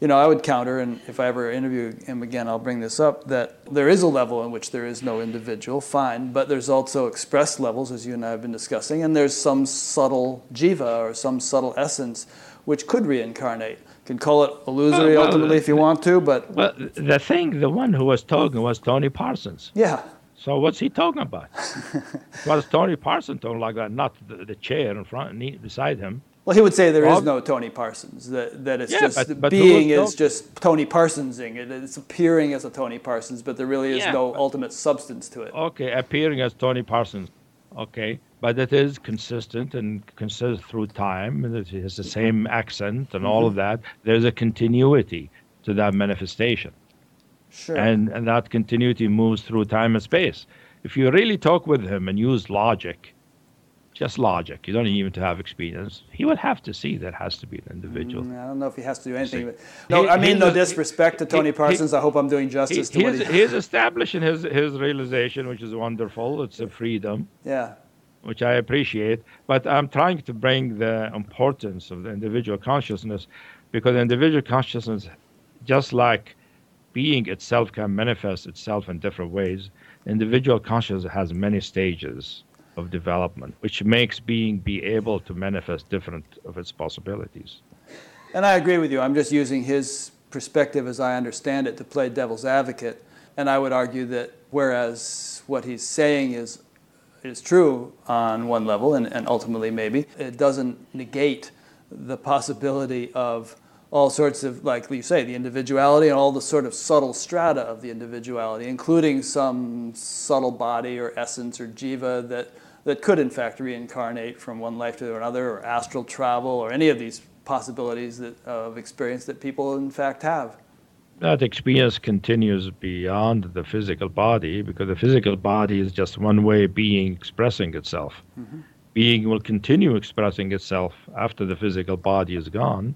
you know, I would counter, and if I ever interview him again, I'll bring this up, that there is a level in which there is no individual, fine, but there's also expressed levels, as you and I have been discussing, and there's some subtle jiva or some subtle essence which could reincarnate. You can call it illusory well, ultimately if you want to, but. Well, the thing, the one who was talking was Tony Parsons. Yeah. So what's he talking about? was Tony Parsons talking like that, not the, the chair in front, beside him? Well, he would say there is no Tony Parsons. That that it's yeah, just but, but being is just Tony Parsonsing. It, it's appearing as a Tony Parsons, but there really is yeah, no ultimate substance to it. Okay, appearing as Tony Parsons. Okay, but it is consistent and consistent through time, and it has the same accent and mm-hmm. all of that. There's a continuity to that manifestation. Sure. And and that continuity moves through time and space. If you really talk with him and use logic just logic. You don't even to have experience. He would have to see that has to be an individual. Mm, I don't know if he has to do anything. But, no, he, I mean no disrespect to Tony he, Parsons. He, I hope I'm doing justice to what he. He's establishing his his realization, which is wonderful. It's a freedom. Yeah. Which I appreciate, but I'm trying to bring the importance of the individual consciousness, because individual consciousness, just like being itself can manifest itself in different ways, individual consciousness has many stages of development, which makes being be able to manifest different of its possibilities. And I agree with you. I'm just using his perspective as I understand it to play devil's advocate. And I would argue that whereas what he's saying is is true on one level and, and ultimately maybe, it doesn't negate the possibility of all sorts of, like you say, the individuality and all the sort of subtle strata of the individuality, including some subtle body or essence or jiva that that could in fact reincarnate from one life to another or astral travel or any of these possibilities that, of experience that people in fact have. That experience continues beyond the physical body because the physical body is just one way being expressing itself. Mm-hmm. Being will continue expressing itself after the physical body is gone.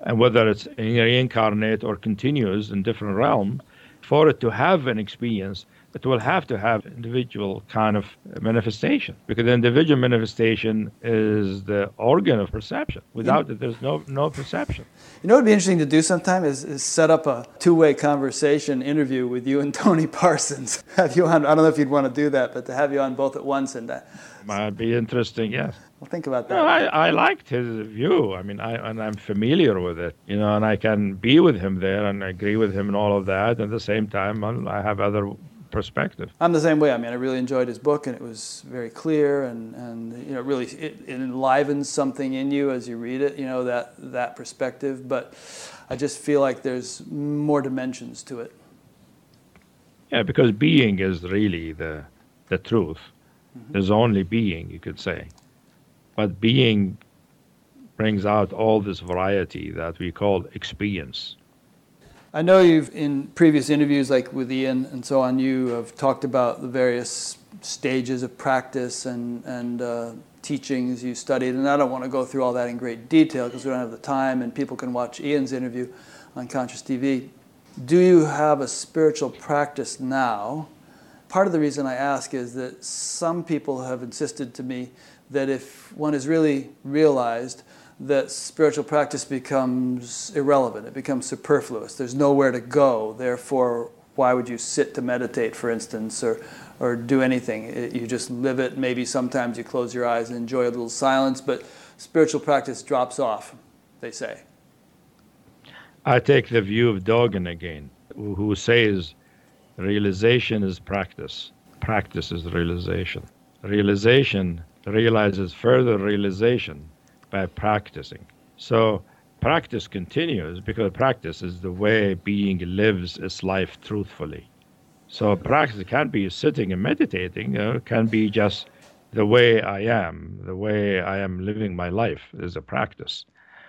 And whether it's reincarnate or continues in different realm, for it to have an experience, it will have to have individual kind of manifestation because the individual manifestation is the organ of perception. Without it, there's no, no perception. You know what would be interesting to do sometime is, is set up a two-way conversation interview with you and Tony Parsons. Have you on, I don't know if you'd want to do that, but to have you on both at once and that. Might be interesting, yes. Well, think about that. No, I, I liked his view. I mean, I, and I'm familiar with it, you know, and I can be with him there and agree with him and all of that. At the same time, I have other perspective. I'm the same way. I mean, I really enjoyed his book, and it was very clear, and, and you know, really it, it enlivens something in you as you read it. You know that that perspective, but I just feel like there's more dimensions to it. Yeah, because being is really the the truth. Mm-hmm. There's only being, you could say, but being brings out all this variety that we call experience. I know you've, in previous interviews, like with Iain and so on, you have talked about the various stages of practice and, and uh, teachings you studied. And I don't want to go through all that in great detail because we don't have the time, and people can watch Iain's interview on Conscious TV. Do you have a spiritual practice now? Part of the reason I ask is that some people have insisted to me that if one has really realized, that spiritual practice becomes irrelevant. It becomes superfluous. There's nowhere to go. Therefore, why would you sit to meditate, for instance, or, or do anything? It, you just live it. Maybe sometimes you close your eyes and enjoy a little silence, but spiritual practice drops off, they say. I take the view of Dogen again, who says realization is practice, practice is realization. Realization realizes further realization by practicing. So practice continues because practice is the way being lives its life truthfully. So practice can be sitting and meditating, uh, can be just the way I am, the way I am living my life is a practice.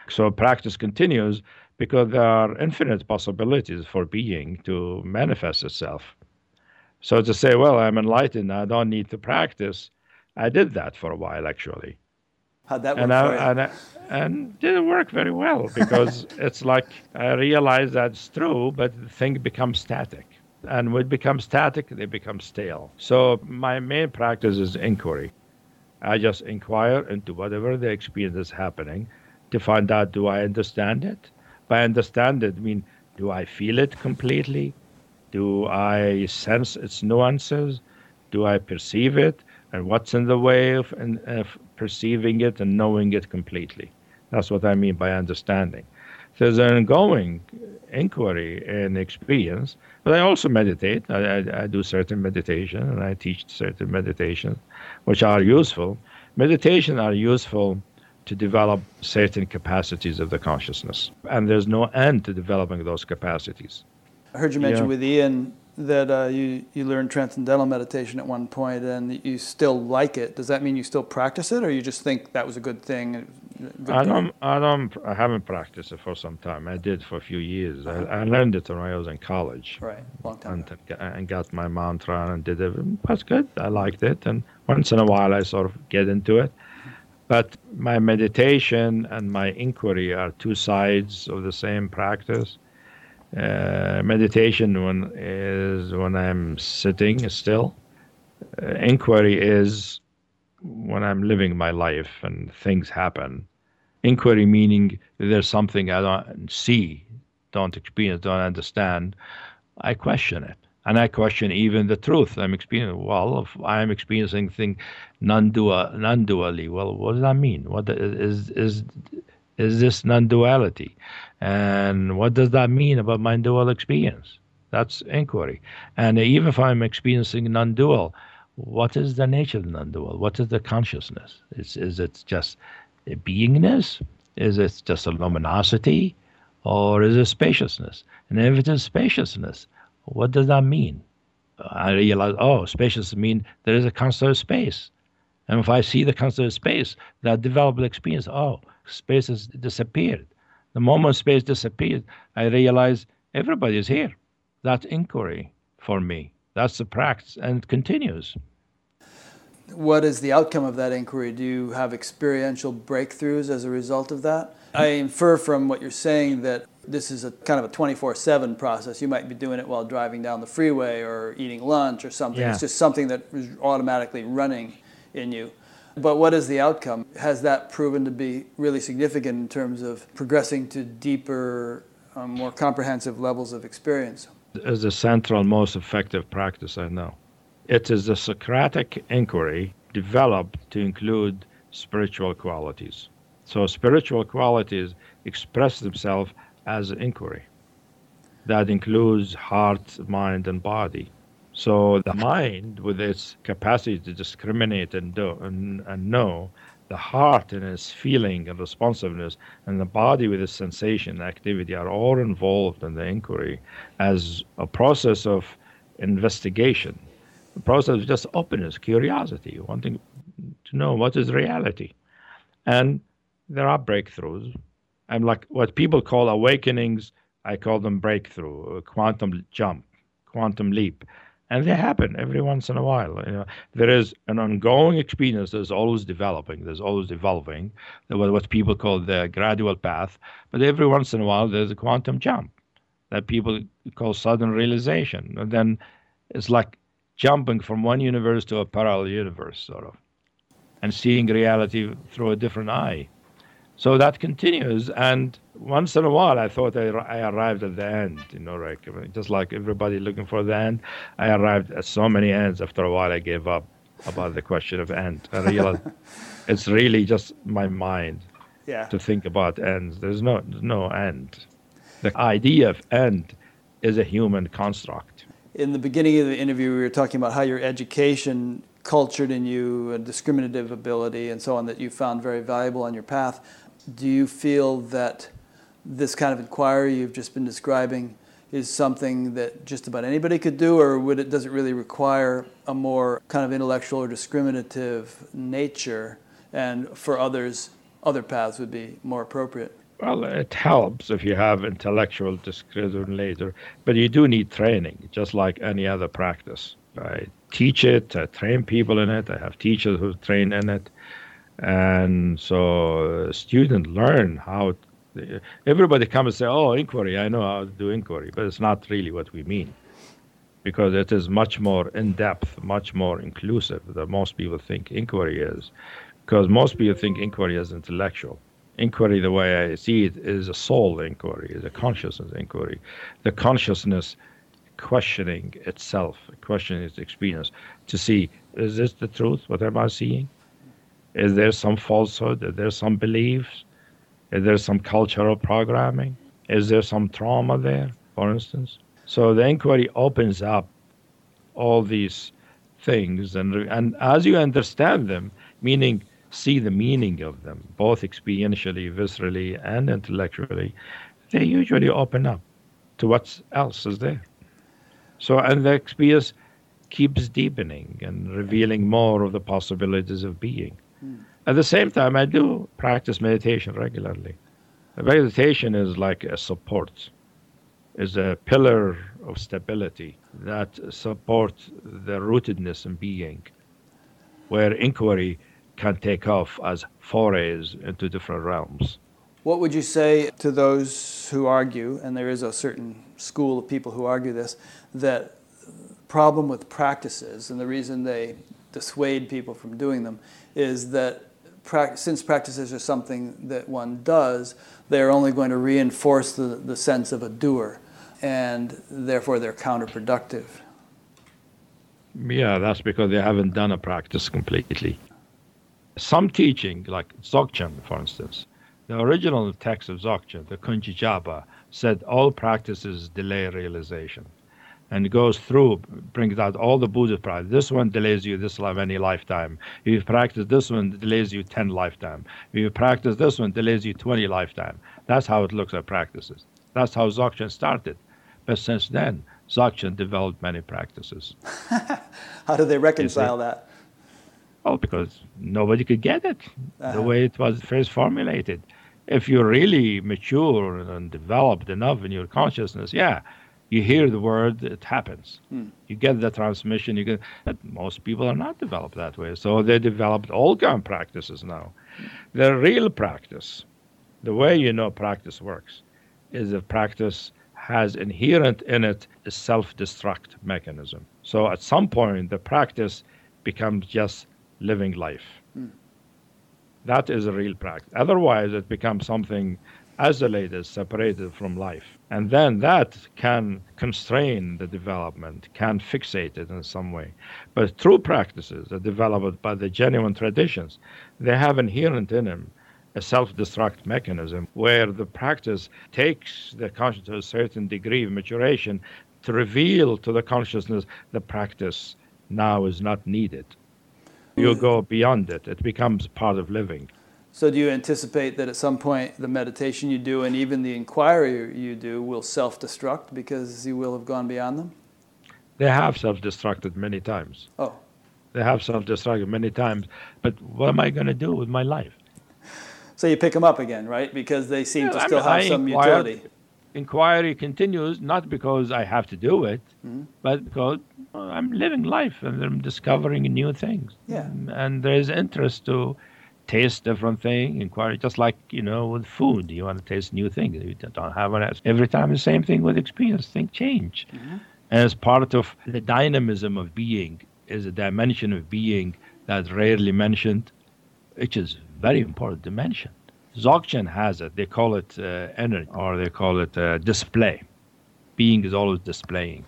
So practice continues because there are infinite possibilities for being to manifest itself. So to say, well, I'm enlightened, I don't need to practice, I did that for a while actually. How'd that work and for I, and I, and didn't work very well because it's like I realize that's true, but the thing becomes static. And when it becomes static, they become stale. So my main practice is inquiry. I just inquire into whatever the experience is happening to find out do I understand it? By understand it, I mean, do I feel it completely? Do I sense its nuances? Do I perceive it? And what's in the way of, of perceiving it and knowing it completely? That's what I mean by understanding. There's an ongoing inquiry and experience, but I also meditate. I, I, I do certain meditation and I teach certain meditations, which are useful. Meditation are useful to develop certain capacities of the consciousness, and there's no end to developing those capacities. I heard you mention Yeah. with Iain that uh, you, you learned transcendental meditation at one point and you still like it. Does that mean you still practice it or you just think that was a good thing? It was a good I don't, I don't, I haven't practiced it for some time. I did for a few years. I, I learned it when I was in college. Right, long time ago. and, and got my mantra and did it. It was good. I liked it. And once in a while, I sort of get into it. But my meditation and my inquiry are two sides of the same practice. Uh, meditation when is when I'm sitting still. Uh, inquiry is when I'm living my life and things happen. Inquiry meaning there's something I don't see, don't experience, don't understand. I question it. And I question even the truth I'm experiencing. Well, if I'm experiencing thing non-dual, non-dually, well, what does that mean? What is is is this non-duality? And what does that mean about my dual experience? That's inquiry. And even if I'm experiencing non-dual, what is the nature of the non-dual? What is the consciousness? Is is it just a beingness? Is it just a luminosity? Or is it spaciousness? And if it is spaciousness, what does that mean? I realize, oh, spacious means there is a concept of space. And if I see the concept of space, that developed experience, oh, space has disappeared. The moment space disappeared, I realize everybody is here. That's inquiry for me. That's the practice, and it continues. What is the outcome of that inquiry? Do you have experiential breakthroughs as a result of that? I infer from what you're saying that this is a kind of a 24 7 process. You might be doing it while driving down the freeway or eating lunch or something. Yeah. It's just something that is automatically running in you. But what is the outcome? Has that proven to be really significant in terms of progressing to deeper, um, more comprehensive levels of experience? is the central, most effective practice I know. It is the Socratic inquiry developed to include spiritual qualities. So, spiritual qualities express themselves as inquiry. That includes heart, mind, and body. So, the mind, with its capacity to discriminate and, do, and, and know, the heart in its feeling and responsiveness, and the body with its sensation and activity are all involved in the inquiry as a process of investigation, a process of just openness, curiosity, wanting to know what is reality. And there are breakthroughs. I'm like what people call awakenings, I call them breakthrough, quantum jump, quantum leap. And they happen every once in a while. You know, there is an ongoing experience that's always developing, there's always evolving, what people call the gradual path. But every once in a while, there's a quantum jump that people call sudden realization. And then it's like jumping from one universe to a parallel universe, sort of, and seeing reality through a different eye. So that continues, and once in a while, I thought I, I arrived at the end. You know, like just like everybody looking for the end, I arrived at so many ends. After a while, I gave up about the question of end. I realized it's really just my mind Yeah. to think about ends. There's no there's no end. The idea of end is a human construct. in the beginning of the interview, we were talking about how your education cultured in you a discriminative ability and so on that you found very valuable on your path. Do you feel that this kind of inquiry you've just been describing is something that just about anybody could do, or would it, does it really require a more kind of intellectual or discriminative nature, and for others, other paths would be more appropriate? Well, it helps if you have intellectual discrimination later, but you do need training, just like any other practice. I teach it, I train people in it, I have teachers who train in it. And so uh, students learn how. everybody comes and say, "Oh, inquiry! I know how to do inquiry," but it's not really what we mean, because it is much more in depth, much more inclusive than most people think inquiry is. Because most people think inquiry is intellectual. Inquiry, the way I see it, is a soul inquiry, is a consciousness inquiry. The consciousness questioning itself, questioning its experience to see is this the truth? What am I seeing? Is there some falsehood? Is there some beliefs? Is there some cultural programming? Is there some trauma there, for instance? So the inquiry opens up all these things, and, and as you understand them, meaning see the meaning of them, both experientially, viscerally, and intellectually, they usually open up to what else is there. So, and the experience keeps deepening and revealing more of the possibilities of being. At the same time, I do practice meditation regularly. Meditation is like a support, is a pillar of stability that supports the rootedness in being, where inquiry can take off as forays into different realms. What would you say to those who argue, and there is a certain school of people who argue this, that problem with practices and the reason they dissuade people from doing them is that since practices are something that one does, they're only going to reinforce the, the sense of a doer, and therefore they're counterproductive. Yeah, that's because they haven't done a practice completely. Some teaching, like Dzogchen, for instance, the original text of Dzogchen, the Kunji said all practices delay realization and goes through, brings out all the Buddhist practice. This one delays you this life, any lifetime. If you practice this one, it delays you 10 lifetime. If you practice this one, delays you 20 lifetime. That's how it looks at practices. That's how Dzogchen started. But since then, Dzogchen developed many practices. how do they reconcile that? Well, because nobody could get it uh-huh. the way it was first formulated. If you're really mature and developed enough in your consciousness, yeah, you hear the word, it happens. Hmm. You get the transmission. You get. Most people are not developed that way, so they developed all kind of practices now. The real practice, the way you know practice works, is a practice has inherent in it a self-destruct mechanism. So at some point, the practice becomes just living life. Hmm. That is a real practice. Otherwise, it becomes something isolated, separated from life. And then that can constrain the development, can fixate it in some way. But true practices that developed by the genuine traditions, they have inherent in them a self-destruct mechanism where the practice takes the consciousness to a certain degree of maturation to reveal to the consciousness the practice now is not needed. You go beyond it. It becomes part of living. So, do you anticipate that at some point the meditation you do and even the inquiry you do will self destruct because you will have gone beyond them? They have self destructed many times. Oh. They have self destructed many times. But what am I going to do with my life? So, you pick them up again, right? Because they seem yeah, to still I mean, have I some inquire, utility. Inquiry continues not because I have to do it, mm-hmm. but because I'm living life and I'm discovering new things. Yeah. And there's interest to taste different thing, inquire, just like, you know, with food. You want to taste new things. You don't have an Every time the same thing with experience, things change. Mm-hmm. And as part of the dynamism of being is a dimension of being that's rarely mentioned, which is very important to mention. Dzogchen has it. They call it uh, energy or they call it uh, display. Being is always displaying.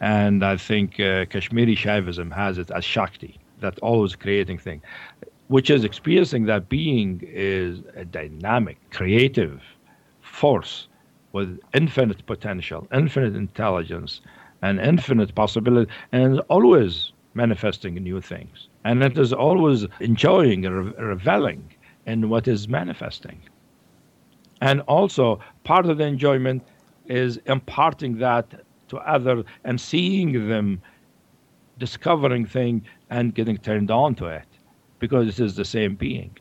And I think uh, Kashmiri Shaivism has it as Shakti, that always creating thing which is experiencing that being is a dynamic, creative force with infinite potential, infinite intelligence, and infinite possibility, and always manifesting new things. And it is always enjoying and reveling in what is manifesting. And also, part of the enjoyment is imparting that to others and seeing them discovering things and getting turned on to it because it is the same being.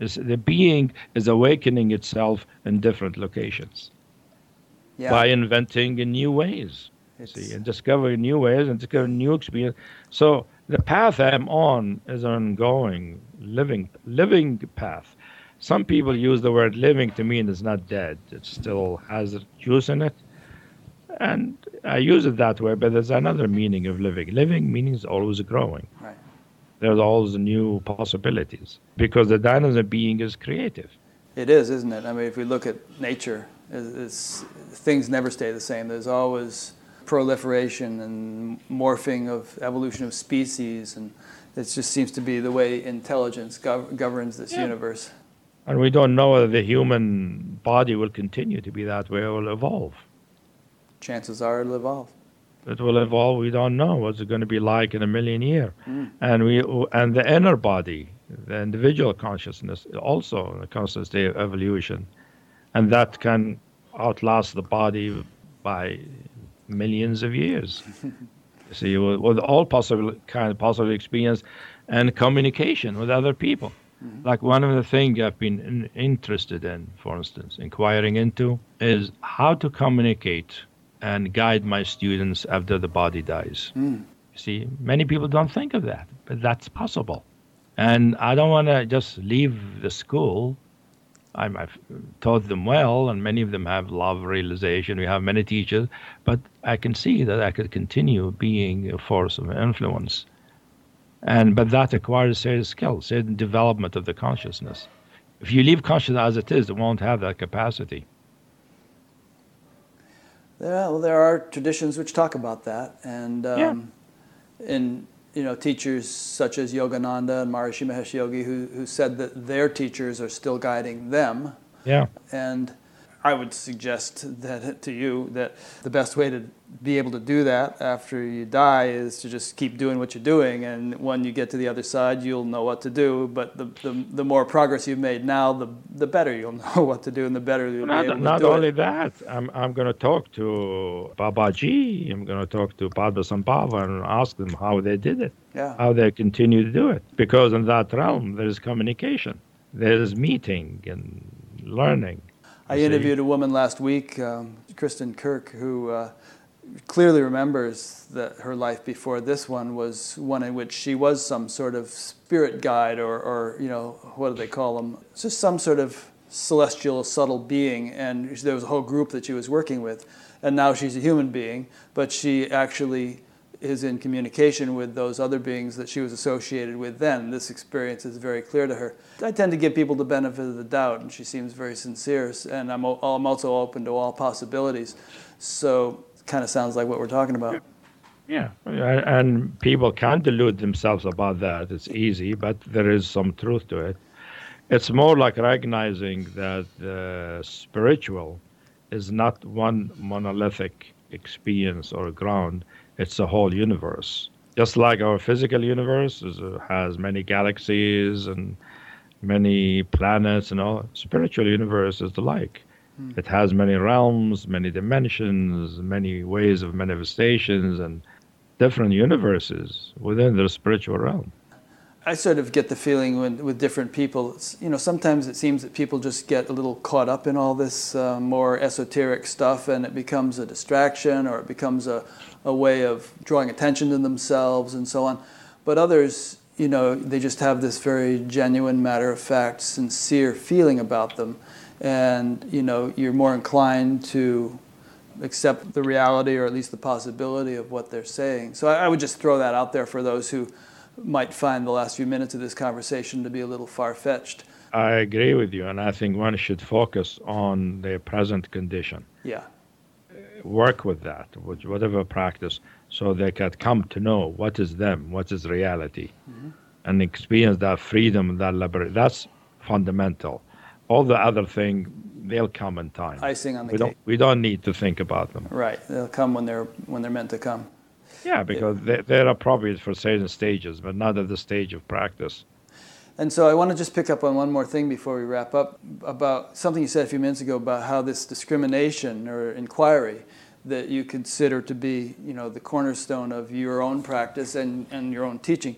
It's, the being is awakening itself in different locations yeah. by inventing in new ways. See, and discovering new ways and discovering new experience. So the path I'm on is an ongoing, living, living path. Some people use the word living to mean it's not dead. It still has juice in it. And I use it that way, but there's another meaning of living. Living means always growing. Right. There's always new possibilities because the dynamism of being is creative. It is, isn't it? I mean, if we look at nature, it's, it's, things never stay the same. There's always proliferation and morphing of evolution of species, and it just seems to be the way intelligence gov- governs this Yeah. universe. And we don't know whether the human body will continue to be that way or will evolve. Chances are it'll evolve. It will evolve. We don't know what's it going to be like in a million years. Mm. And we and the inner body, the individual consciousness, also a constant state of evolution, and that can outlast the body by millions of years. See, with, with all possible kind of possible experience and communication with other people. Like one of the things I've been in, interested in, for instance, inquiring into, is how to communicate and guide my students after the body dies. Mm. See, many people don't think of that, but that's possible. And I don't want to just leave the school. I'm, I've taught them well, and many of them have love realization. We have many teachers, but I can see that I could continue being a force of influence. And but that requires certain skills, certain development of the consciousness. If you leave consciousness as it is, it won't have that capacity. Yeah, well, there are traditions which talk about that, and Yeah. um, and you know teachers such as Yogananda and Maharishi Mahesh Yogi who who said that their teachers are still guiding them, Yeah. and I would suggest that to you that the best way to be able to do that after you die is to just keep doing what you're doing, and when you get to the other side, you'll know what to do. But the the, the more progress you've made now, the the better you'll know what to do, and the better you'll be able Not, to not do only it. that, I'm, I'm going to talk to Babaji, I'm going to talk to Padma Sambhava and ask them how they did it, Yeah. how they continue to do it. Because in that realm, there's communication, there's meeting and learning. I interviewed a woman last week, um, Kristen Kirk, who uh, clearly remembers that her life before this one was one in which she was some sort of spirit guide, or, or you know, what do they call them? It's just some sort of celestial, subtle being, and there was a whole group that she was working with. And now she's a human being, but she actually is in communication with those other beings that she was associated with then. This experience is very clear to her. I tend to give people the benefit of the doubt, and she seems very sincere, and I'm, I'm also open to all possibilities. So, kind of sounds like what we're talking about. Yeah, and people can delude themselves about that. It's easy, but there is some truth to it. It's more like recognizing that the spiritual is not one monolithic experience or ground, it's a whole universe. Just like our physical universe is, uh, has many galaxies and many planets and all, spiritual universe is the like. It has many realms, many dimensions, many ways of manifestations, and different universes within the spiritual realm. I sort of get the feeling when, with different people, you know, sometimes it seems that people just get a little caught up in all this uh, more esoteric stuff and it becomes a distraction or it becomes a, a way of drawing attention to themselves and so on. But others, you know, they just have this very genuine, matter of fact, sincere feeling about them. And, you know, you're more inclined to accept the reality or at least the possibility of what they're saying. So I, I would just throw that out there for those who might find the last few minutes of this conversation to be a little far fetched. I agree with you, and I think one should focus on their present condition. Yeah. Work with that, with whatever practice, so they can come to know what is them, what is reality, mm-hmm. and experience that freedom, that liberty. That's fundamental. All the other thing, they'll come in time. Icing on the we cake. don't we don't need to think about them. Right. They'll come when they're when they're meant to come. Yeah, because they, they're appropriate for certain stages, but not at the stage of practice. And so I want to just pick up on one more thing before we wrap up about something you said a few minutes ago about how this discrimination or inquiry that you consider to be, you know, the cornerstone of your own practice and, and your own teaching,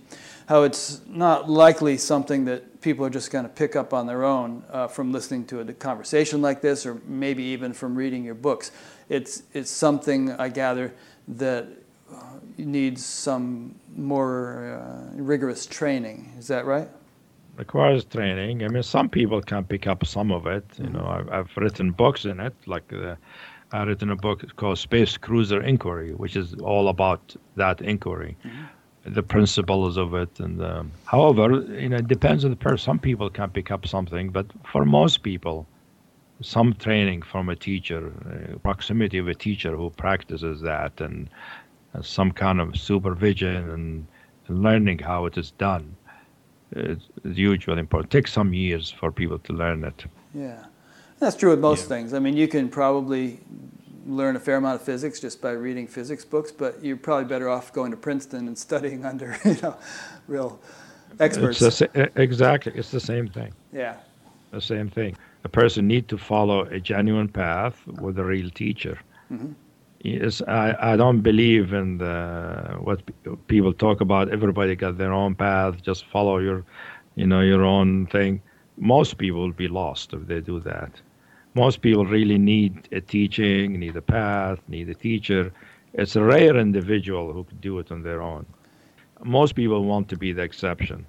how it's not likely something that people are just going to pick up on their own uh, from listening to a conversation like this or maybe even from reading your books. It's, it's something, I gather, that uh, needs some more uh, rigorous training. Is that right? Requires training. I mean, some people can pick up some of it. You know, I've, I've written books in it, like the, I've written a book called Spacecruiser Inquiry, which is all about that inquiry, mm-hmm. the principles of it. And um, however, you know, it depends on the person. Some people can pick up something, but for most people, some training from a teacher, uh, proximity of a teacher who practices that, and uh, some kind of supervision and learning how it is done is, is hugely important. It takes some years for people to learn it. Yeah, that's true with most yeah. things. I mean, you can probably learn a fair amount of physics just by reading physics books, but you're probably better off going to Princeton and studying under you know real experts. It's exactly, it's the same thing. Yeah, the same thing a person need to follow a genuine path with a real teacher. Mm-hmm. Yes, I, I don't believe in the, what people talk about. Everybody got their own path. Just follow your, you know, your own thing. Most people will be lost if they do that. Most people really need a teaching, need a path, need a teacher. It's a rare individual who can do it on their own. Most people want to be the exception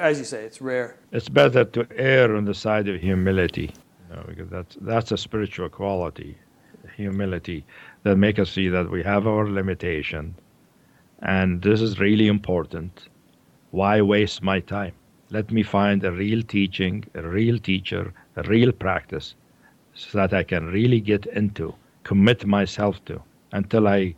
as you say, it's rare. It's better to err on the side of humility, you know, because that's that's a spiritual quality, humility, that make us see that we have our limitation, and this is really important. Why waste my time? Let me find a real teaching, a real teacher, a real practice, so that I can really get into, commit myself to, until I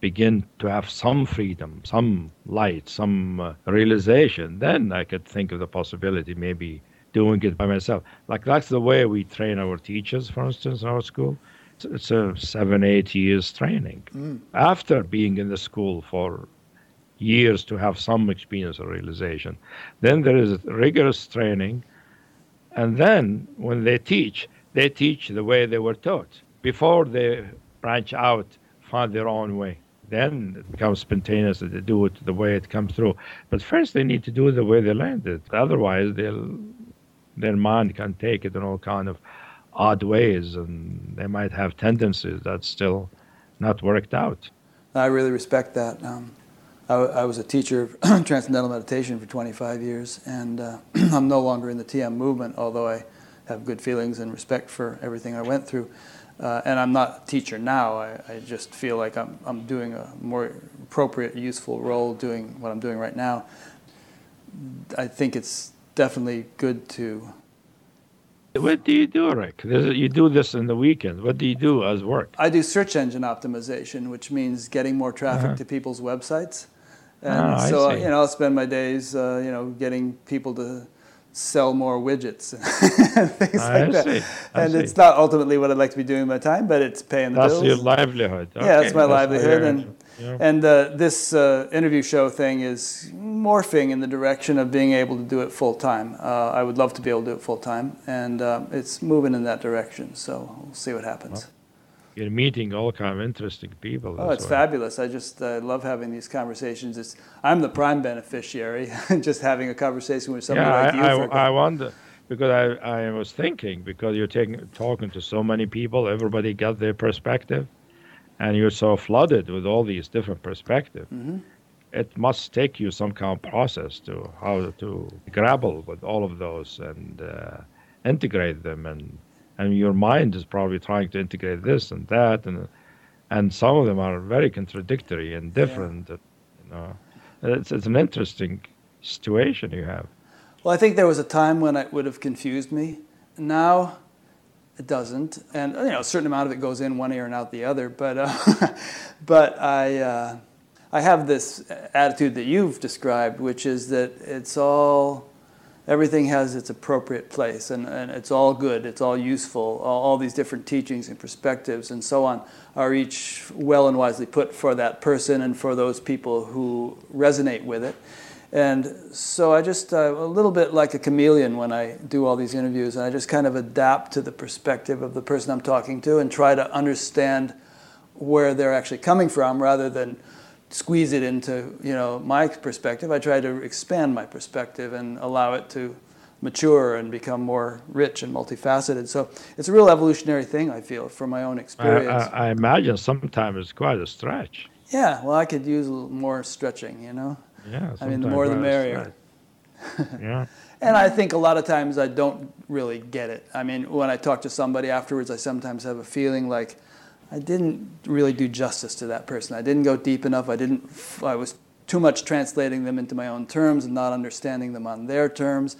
begin to have some freedom, some light, some uh, realization, then I could think of the possibility maybe doing it by myself. Like that's the way we train our teachers, for instance, in our school. It's, it's a seven, eight years training. Mm. After being in the school for years to have some experience or realization, then there is rigorous training. And then when they teach, they teach the way they were taught before they branch out, find their own way then it becomes spontaneous that they do it the way it comes through. But first they need to do it the way they learned it. Otherwise they'll their mind can take it in all kind of odd ways and they might have tendencies that's still not worked out. I really respect that. Um, I, I, was a teacher of transcendental meditation for 25 years, and uh, I'm no longer in the TM movement, although I have good feelings and respect for everything I went through. Uh, and I'm not a teacher now. I, I, just feel like I'm, I'm doing a more appropriate, useful role doing what I'm doing right now. I think it's definitely good to. What do you do, Rick? You do this in the weekend. What do you do as work? I do search engine optimization, which means getting more traffic uh-huh. to people's websites. And oh, so, you know, I'll spend my days, uh, you know, getting people to sell more widgets and things I like see. that. I and see. it's not ultimately what I'd like to be doing my time, but it's paying the That's bills. That's your livelihood. Okay. Yeah, that's my That's livelihood. And, yeah. and uh, this uh, interview show thing is morphing in the direction of being able to do it full time. Uh, I would love to be able to do it full time, and uh, it's moving in that direction. So we'll see what happens. Well you're meeting all kind of interesting people. Oh, it's way. fabulous! I just uh, love having these conversations. It's, I'm the prime beneficiary, just having a conversation with somebody yeah, like I, you. I, I wonder because I, I was thinking because you're taking talking to so many people, everybody got their perspective, and you're so flooded with all these different perspectives. Mm-hmm. It must take you some kind of process to how to grapple with all of those and uh, integrate them and and your mind is probably trying to integrate this and that and and some of them are very contradictory and different yeah. you know. It's, it's an interesting situation you have. Well i think there was a time when it would have confused me. Now it doesn't. And you know a certain amount of it goes in one ear and out the other but uh, but i uh, i have this attitude that you've described which is that it's all everything has its appropriate place and, and it's all good, it's all useful. All, all, these different teachings and perspectives and so on are each well and wisely put for that person and for those people who resonate with it. And so I just, uh, a little bit like a chameleon when I do all these interviews, and I just kind of adapt to the perspective of the person I'm talking to and try to understand where they're actually coming from rather than squeeze it into you know my perspective. I try to expand my perspective and allow it to mature and become more rich and multifaceted. So it's a real evolutionary thing. I feel from my own experience. I, I, I imagine sometimes it's quite a stretch. Yeah, well, I could use a little more stretching, you know? Yeah. I mean, the more the merrier. yeah. And I think a lot of times I don't really get it. I mean, when I talk to somebody afterwards, I sometimes have a feeling like I didn't really do justice to that person. I didn't go deep enough. I didn't. I was too much translating them into my own terms and not understanding them on their terms.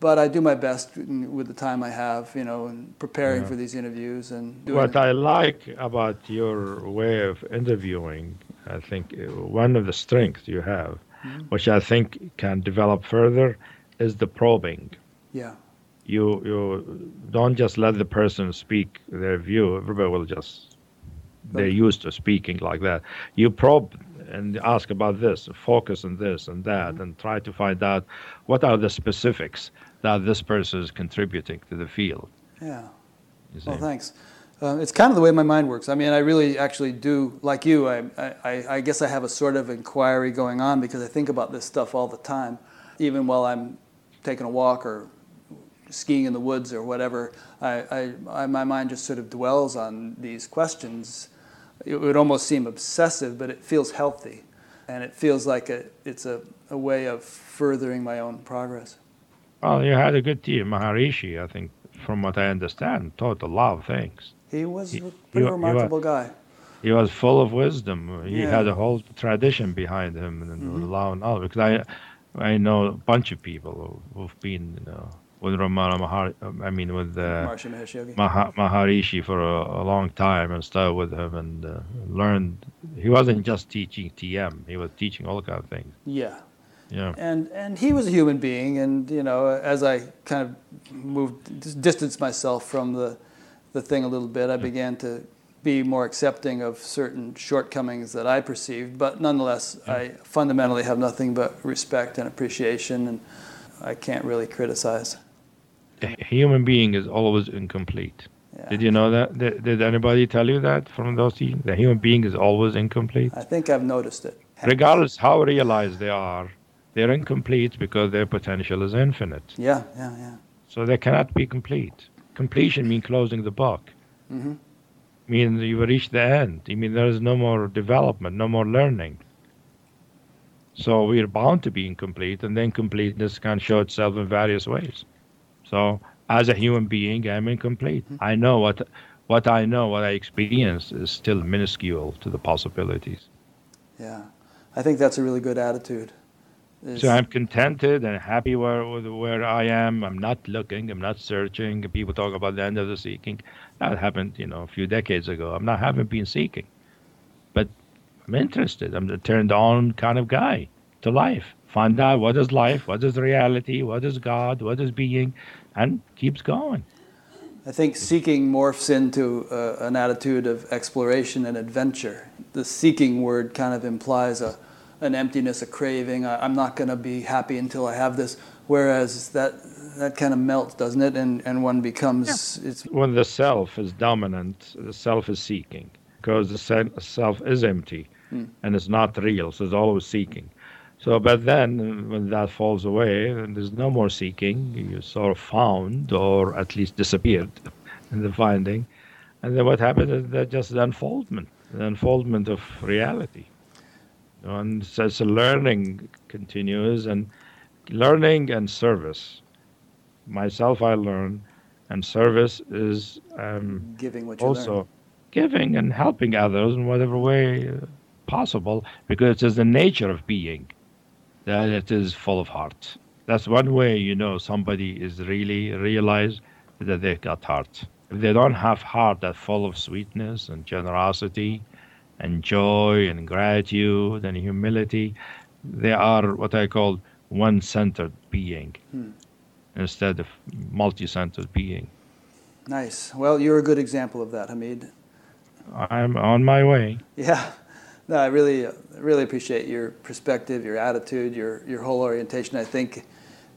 But I do my best with the time I have, you know, and preparing Yeah. for these interviews and doing. What I like about your way of interviewing, I think uh, one of the strengths you have, Mm-hmm. which I think can develop further, is the probing. yeah, You you don't just let the person speak their view. Everybody will just they're used to speaking like that. You probe and ask about this, focus on this and that, Mm-hmm. and try to find out what are the specifics that this person is contributing to the field. yeah. Well, thanks. Um, it's kind of the way my mind works. I mean, I really actually do, like you, I, I, I guess I have a sort of inquiry going on because I think about this stuff all the time, even while I'm taking a walk or skiing in the woods or whatever. I, I, I, my mind just sort of dwells on these questions. It would almost seem obsessive, but it feels healthy. And it feels like a, it's a, a way of furthering my own progress. Well, you had a good team. Maharishi, I think, from what I understand, taught a lot of things. He was a pretty remarkable guy. He was full of wisdom. He Yeah. had a whole tradition behind him and Mhm. a lot of knowledge. Because I, I know a bunch of people who- who've been, you know, with Ramana Mahar. I mean, with uh, Mahesh Maharishi for a, a long time and studied with him and uh, learned. He wasn't just teaching TM; he was teaching all kind of things. yeah. Yeah. and and he was a human being and you know as i kind of moved dis- distanced myself from the the thing a little bit i began to be more accepting of certain shortcomings that i perceived but nonetheless i fundamentally have nothing but respect and appreciation and i can't really criticize A human being is always incomplete. yeah. Did you know that? Did, did anybody tell you that from those? The human being is always incomplete. i think i've noticed it regardless how realized they are, they're incomplete because their potential is infinite. yeah yeah yeah So they cannot be complete. Completion means closing the book. hmm Means you've reached the end. I mean there is no more development, no more learning. So we're bound to be incomplete, and then completeness can show itself in various ways. So as a human being, I'm incomplete. Mm-hmm. I know what what I know, what I experience is still minuscule to the possibilities. yeah i think that's a really good attitude Is- So I'm contented and happy where where I am. I'm not looking. I'm not searching. People talk about the end of the seeking. That happened, you know, a few decades ago. I'm not haven't been seeking, but I'm interested. I'm a turned on kind of guy to life. Find out what is life, what is reality, what is God, what is being, and keeps going. I think seeking morphs into uh, an attitude of exploration and adventure. The seeking word kind of implies a, an emptiness, a craving. I, I'm not going to be happy until I have this. Whereas that that kind of melts, doesn't it? And and one becomes it's When the self is dominant, the self is seeking because the self is empty Hmm. and it's not real, so it's always seeking. So, but then when that falls away, then there's no more seeking. You sort of found, or at least disappeared in the finding. And then what happens is that just the unfoldment, the unfoldment of reality. And so a learning continues, and learning and service. Myself, I learn, and service is um, giving what you also learn. giving and helping others in whatever way possible because it is the nature of being that it is full of heart. That's one way you know somebody is really realized that they got heart. If they don't have heart that's full of sweetness and generosity and joy and gratitude and humility, they are what I call one-centered being Hmm. instead of multi-centered being. Nice. Well, you're a good example of that, Hameed. I'm on my way. Yeah. No, I really, really appreciate your perspective, your attitude, your, your whole orientation. I think,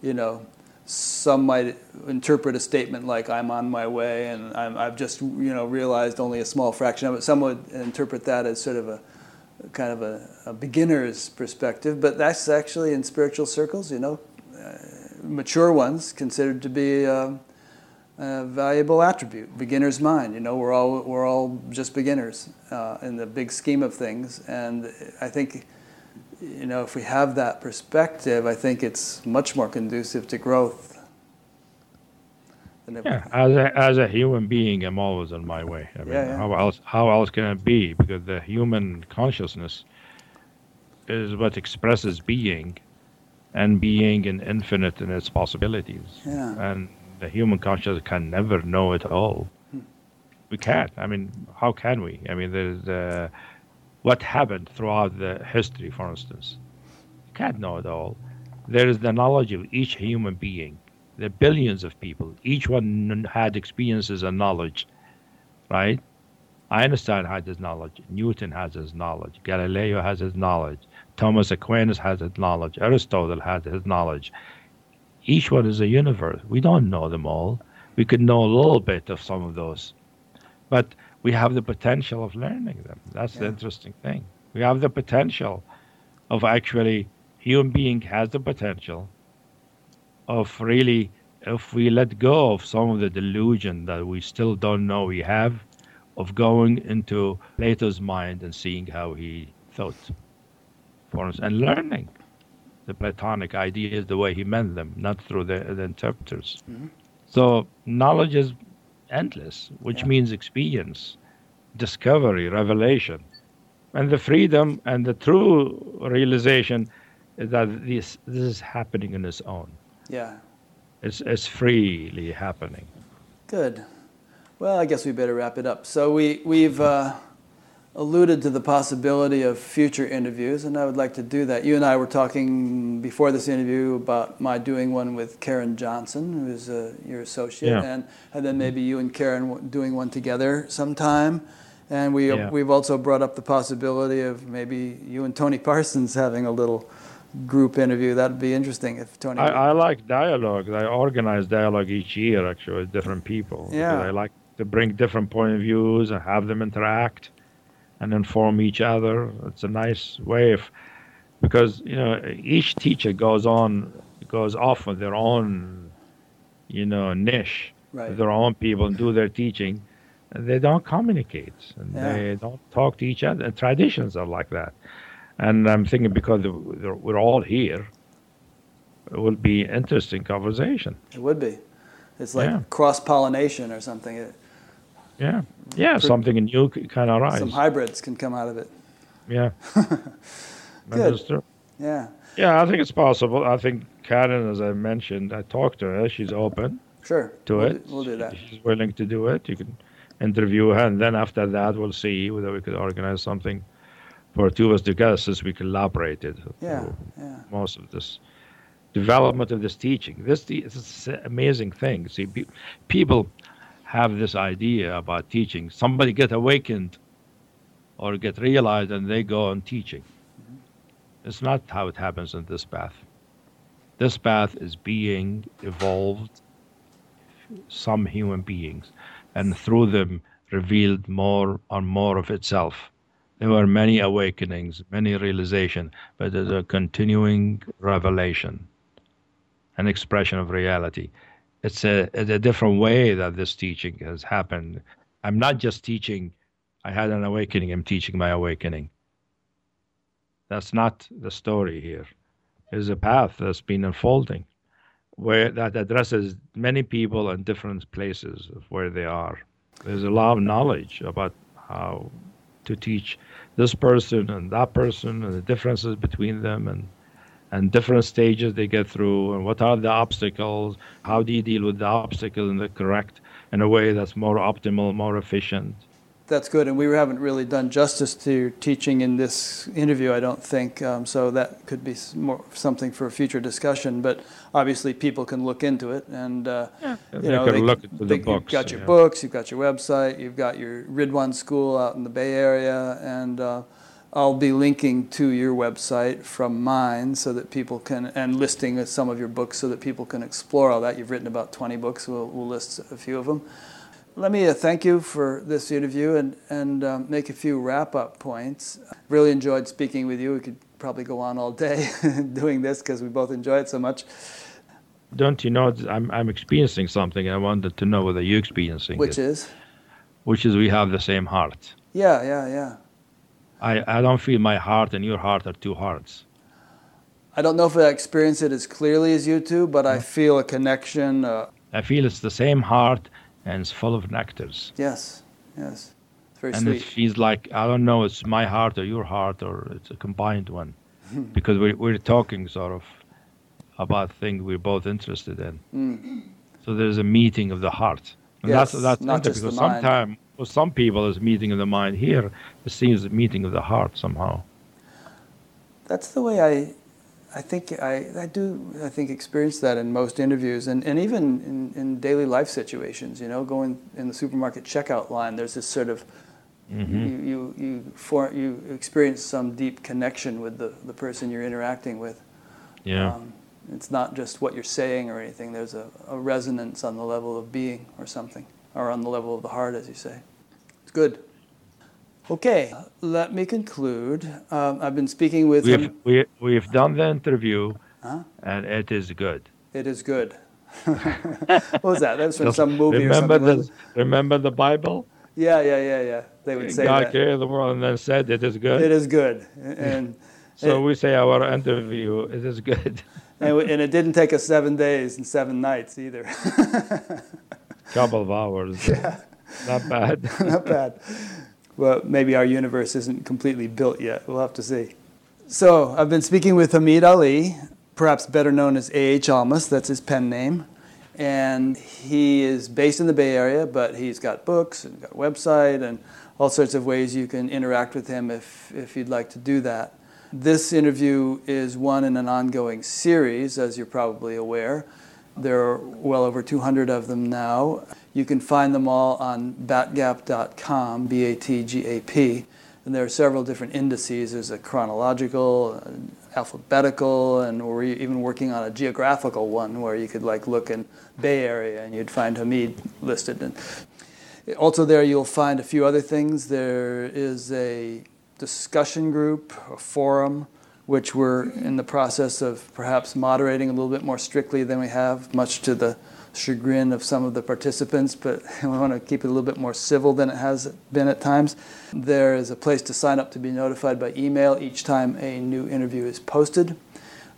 you know, some might interpret a statement like "I'm on my way" and I'm, I've just, you know, realized only a small fraction of it. Some would interpret that as sort of a kind of a, a beginner's perspective, but that's actually in spiritual circles, you know, uh, mature ones considered to be um, a valuable attribute, beginner's mind. You know, we're all we're all just beginners uh, in the big scheme of things, and I think, you know, if we have that perspective, I think it's much more conducive to growth. yeah, as a, as a human being, I'm always on my way. I mean, yeah, yeah. how else how else can it be? Because the human consciousness is what expresses being, and being in infinite in its possibilities. Yeah. And the human consciousness can never know it all. We can't. I mean, how can we? I mean, there's uh, what happened throughout the history, for instance. You can't know it all. There is the knowledge of each human being. There are billions of people. Each one had experiences and knowledge, right? Einstein had his knowledge. Newton has his knowledge. Galileo has his knowledge. Thomas Aquinas has his knowledge. Aristotle has his knowledge each one is a universe. We don't know them all. We could know a little bit of some of those, but we have the potential of learning them. That's yeah. the interesting thing. We have the potential of actually, human being has the potential of really, if we let go of some of the delusion that we still don't know we have, of going into Plato's mind and seeing how he thought, for us, and learning the Platonic ideas the way he meant them, not through the, the interpreters. Mm-hmm. So knowledge is endless, which yeah. means experience, discovery, revelation. And the freedom and the true realization is that this, this is happening on its own. Yeah. It's, it's freely happening. Good. Well, I guess we better wrap it up. So we, we've. Uh alluded to the possibility of future interviews, and I would like to do that. You and I were talking before this interview about my doing one with Karen Johnson, who's uh, your associate, yeah. and, and then maybe you and Karen doing one together sometime. And we, yeah. we've also brought up the possibility of maybe you and Tony Parsons having a little group interview. That'd be interesting if Tony. I, I like dialogue. I organize dialogue each year actually with different people. Yeah. I like to bring different point of views and have them interact and inform each other. It's a nice way of because you know each teacher goes on goes off with their own you know niche, right. their own people and do their teaching. And they don't communicate and yeah. they don't talk to each other. And traditions are like that. And I'm thinking because we're all here, it would be interesting conversation. It would be. It's like yeah. cross pollination or something. Yeah, yeah, something new kind of rise. Some hybrids can come out of it. Yeah. Good. Yeah. Yeah, I think it's possible. I think Karen, as I mentioned, I talked to her. She's open. Sure. To we'll it. Do, we'll do that. She's willing to do it. You can interview her, and then after that, we'll see whether we could organize something for two of us together, since we collaborated. Yeah. Yeah. Most of this development of this teaching. This, this is an amazing thing. See, people have this idea about teaching. Somebody get awakened or get realized and they go on teaching. Mm-hmm. It's not how it happens in this path. This path is being evolved, some human beings, and through them revealed more and more of itself. There were many awakenings, many realization, but there's a continuing revelation, an expression of reality it's a, a different way that this teaching has happened. I'm not just teaching, I had an awakening, I'm teaching my awakening. That's not the story here. There's a path that's been unfolding where that addresses many people in different places of where they are. There's a lot of knowledge about how to teach this person and that person and the differences between them and and different stages they get through and what are the obstacles how do you deal with the obstacle in the correct in a way that's more optimal more efficient that's good and we haven't really done justice to teaching in this interview i don't think um, so that could be more something for a future discussion but obviously people can look into it and uh, yeah, you know they, look into the books, you've got your yeah. books you've got your website you've got your Ridhwan school out in the bay area and uh, I'll be linking to your website from mine so that people can, and listing some of your books so that people can explore all that. You've written about 20 books, we'll, we'll list a few of them. Let me uh, thank you for this interview and, and um, make a few wrap up points. Really enjoyed speaking with you. We could probably go on all day doing this because we both enjoy it so much. don't you know I'm I'm experiencing something? And I wanted to know whether you're experiencing Which it. is? Which is we have the same heart. Yeah, yeah, yeah. I, I don't feel my heart and your heart are two hearts. I don't know if I experience it as clearly as you do, but I feel a connection. Uh, I feel it's the same heart and it's full of nectars. yes, yes. It's very and sweet. it feels like I don't know it's my heart or your heart or it's a combined one because we're, we're talking sort of about things we're both interested in. Mm. So there's a meeting of the heart. And Yes, that's that's not just the because mind. sometimes for some people it's meeting of the mind. Here it seems a meeting of the heart somehow. That's the way I, I think I, I do I think experience that in most interviews and, and even in, in daily life situations. You know, going in the supermarket checkout line, there's this sort of Mm-hmm. you you you, for, you experience some deep connection with the, the person you're interacting with. Yeah. Um, it's not just what you're saying or anything. There's a, a resonance on the level of being or something, or on the level of the heart, as you say. It's good. Okay, let me conclude. Um, I've been speaking with we've him. we, we've done the interview Huh? and it is good. It is good. what was that? That was from some movie remember or something. the wasn't remember the Bible? Yeah, yeah, yeah, yeah. They would say God that. created the world and then said it is good. It is good, and So it- we say our interview it is good. and, and it didn't take us seven days and seven nights either. Couple of hours. Yeah. Not bad. Not bad. Well, maybe our universe isn't completely built yet. We'll have to see. So, I've been speaking with Hameed Ali, perhaps better known as A.H. Almaas, that's his pen name. And he is based in the Bay Area, but he's got books and got a website and all sorts of ways you can interact with him if, if you'd like to do that. This interview is one in an ongoing series, as you're probably aware. There are well over 200 of them now. You can find them all on batgap.com, B A T G A P. And there are several different indices. There's a chronological, an alphabetical, and we're even working on a geographical one where you could like look in Bay Area and you'd find Hameed listed. And also there you'll find a few other things. There is a discussion group, a forum, which we're in the process of perhaps moderating a little bit more strictly than we have, much to the chagrin of some of the participants, but we want to keep it a little bit more civil than it has been at times. There is a place to sign up to be notified by email each time a new interview is posted.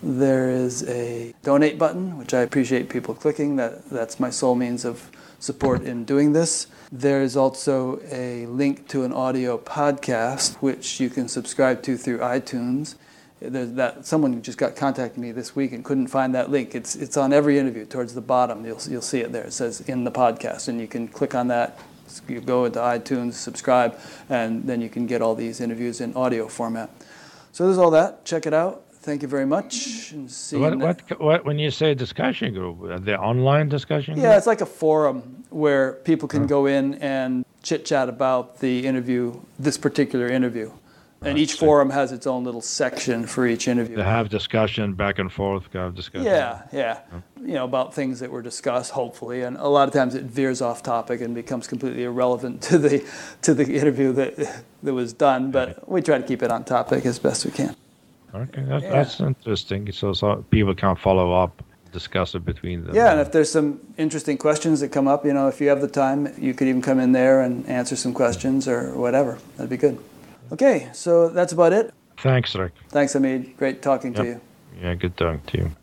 There is a donate button, which I appreciate people clicking. That, that's my sole means of support in doing this. There is also a link to an audio podcast, which you can subscribe to through iTunes. There's that someone just got contacted me this week and couldn't find that link. It's it's on every interview towards the bottom. You'll you'll see it there. It says in the podcast, and you can click on that. You go into iTunes, subscribe, and then you can get all these interviews in audio format. So there's all that. Check it out. Thank you very much. And see what, what what when you say discussion group, the online discussion Yeah, it's like a forum where people can go in and chit chat about the interview, this particular interview. And each forum has its own little section for each They interview. have discussion back and forth, have discussion. Yeah, yeah. You know, about things that were discussed, hopefully. And a lot of times it veers off topic and becomes completely irrelevant to the to the interview that that was done. But we try to keep it on topic as best we can. Okay, that, Yeah. that's interesting. So, so people can follow up, discuss it between them. Yeah, and if there's some interesting questions that come up, you know, if you have the time, you could even come in there and answer some questions or whatever. That'd be good. Okay, so that's about it. Thanks, Rick. Thanks, Hameed. Great talking to you. Yeah, good talking to you.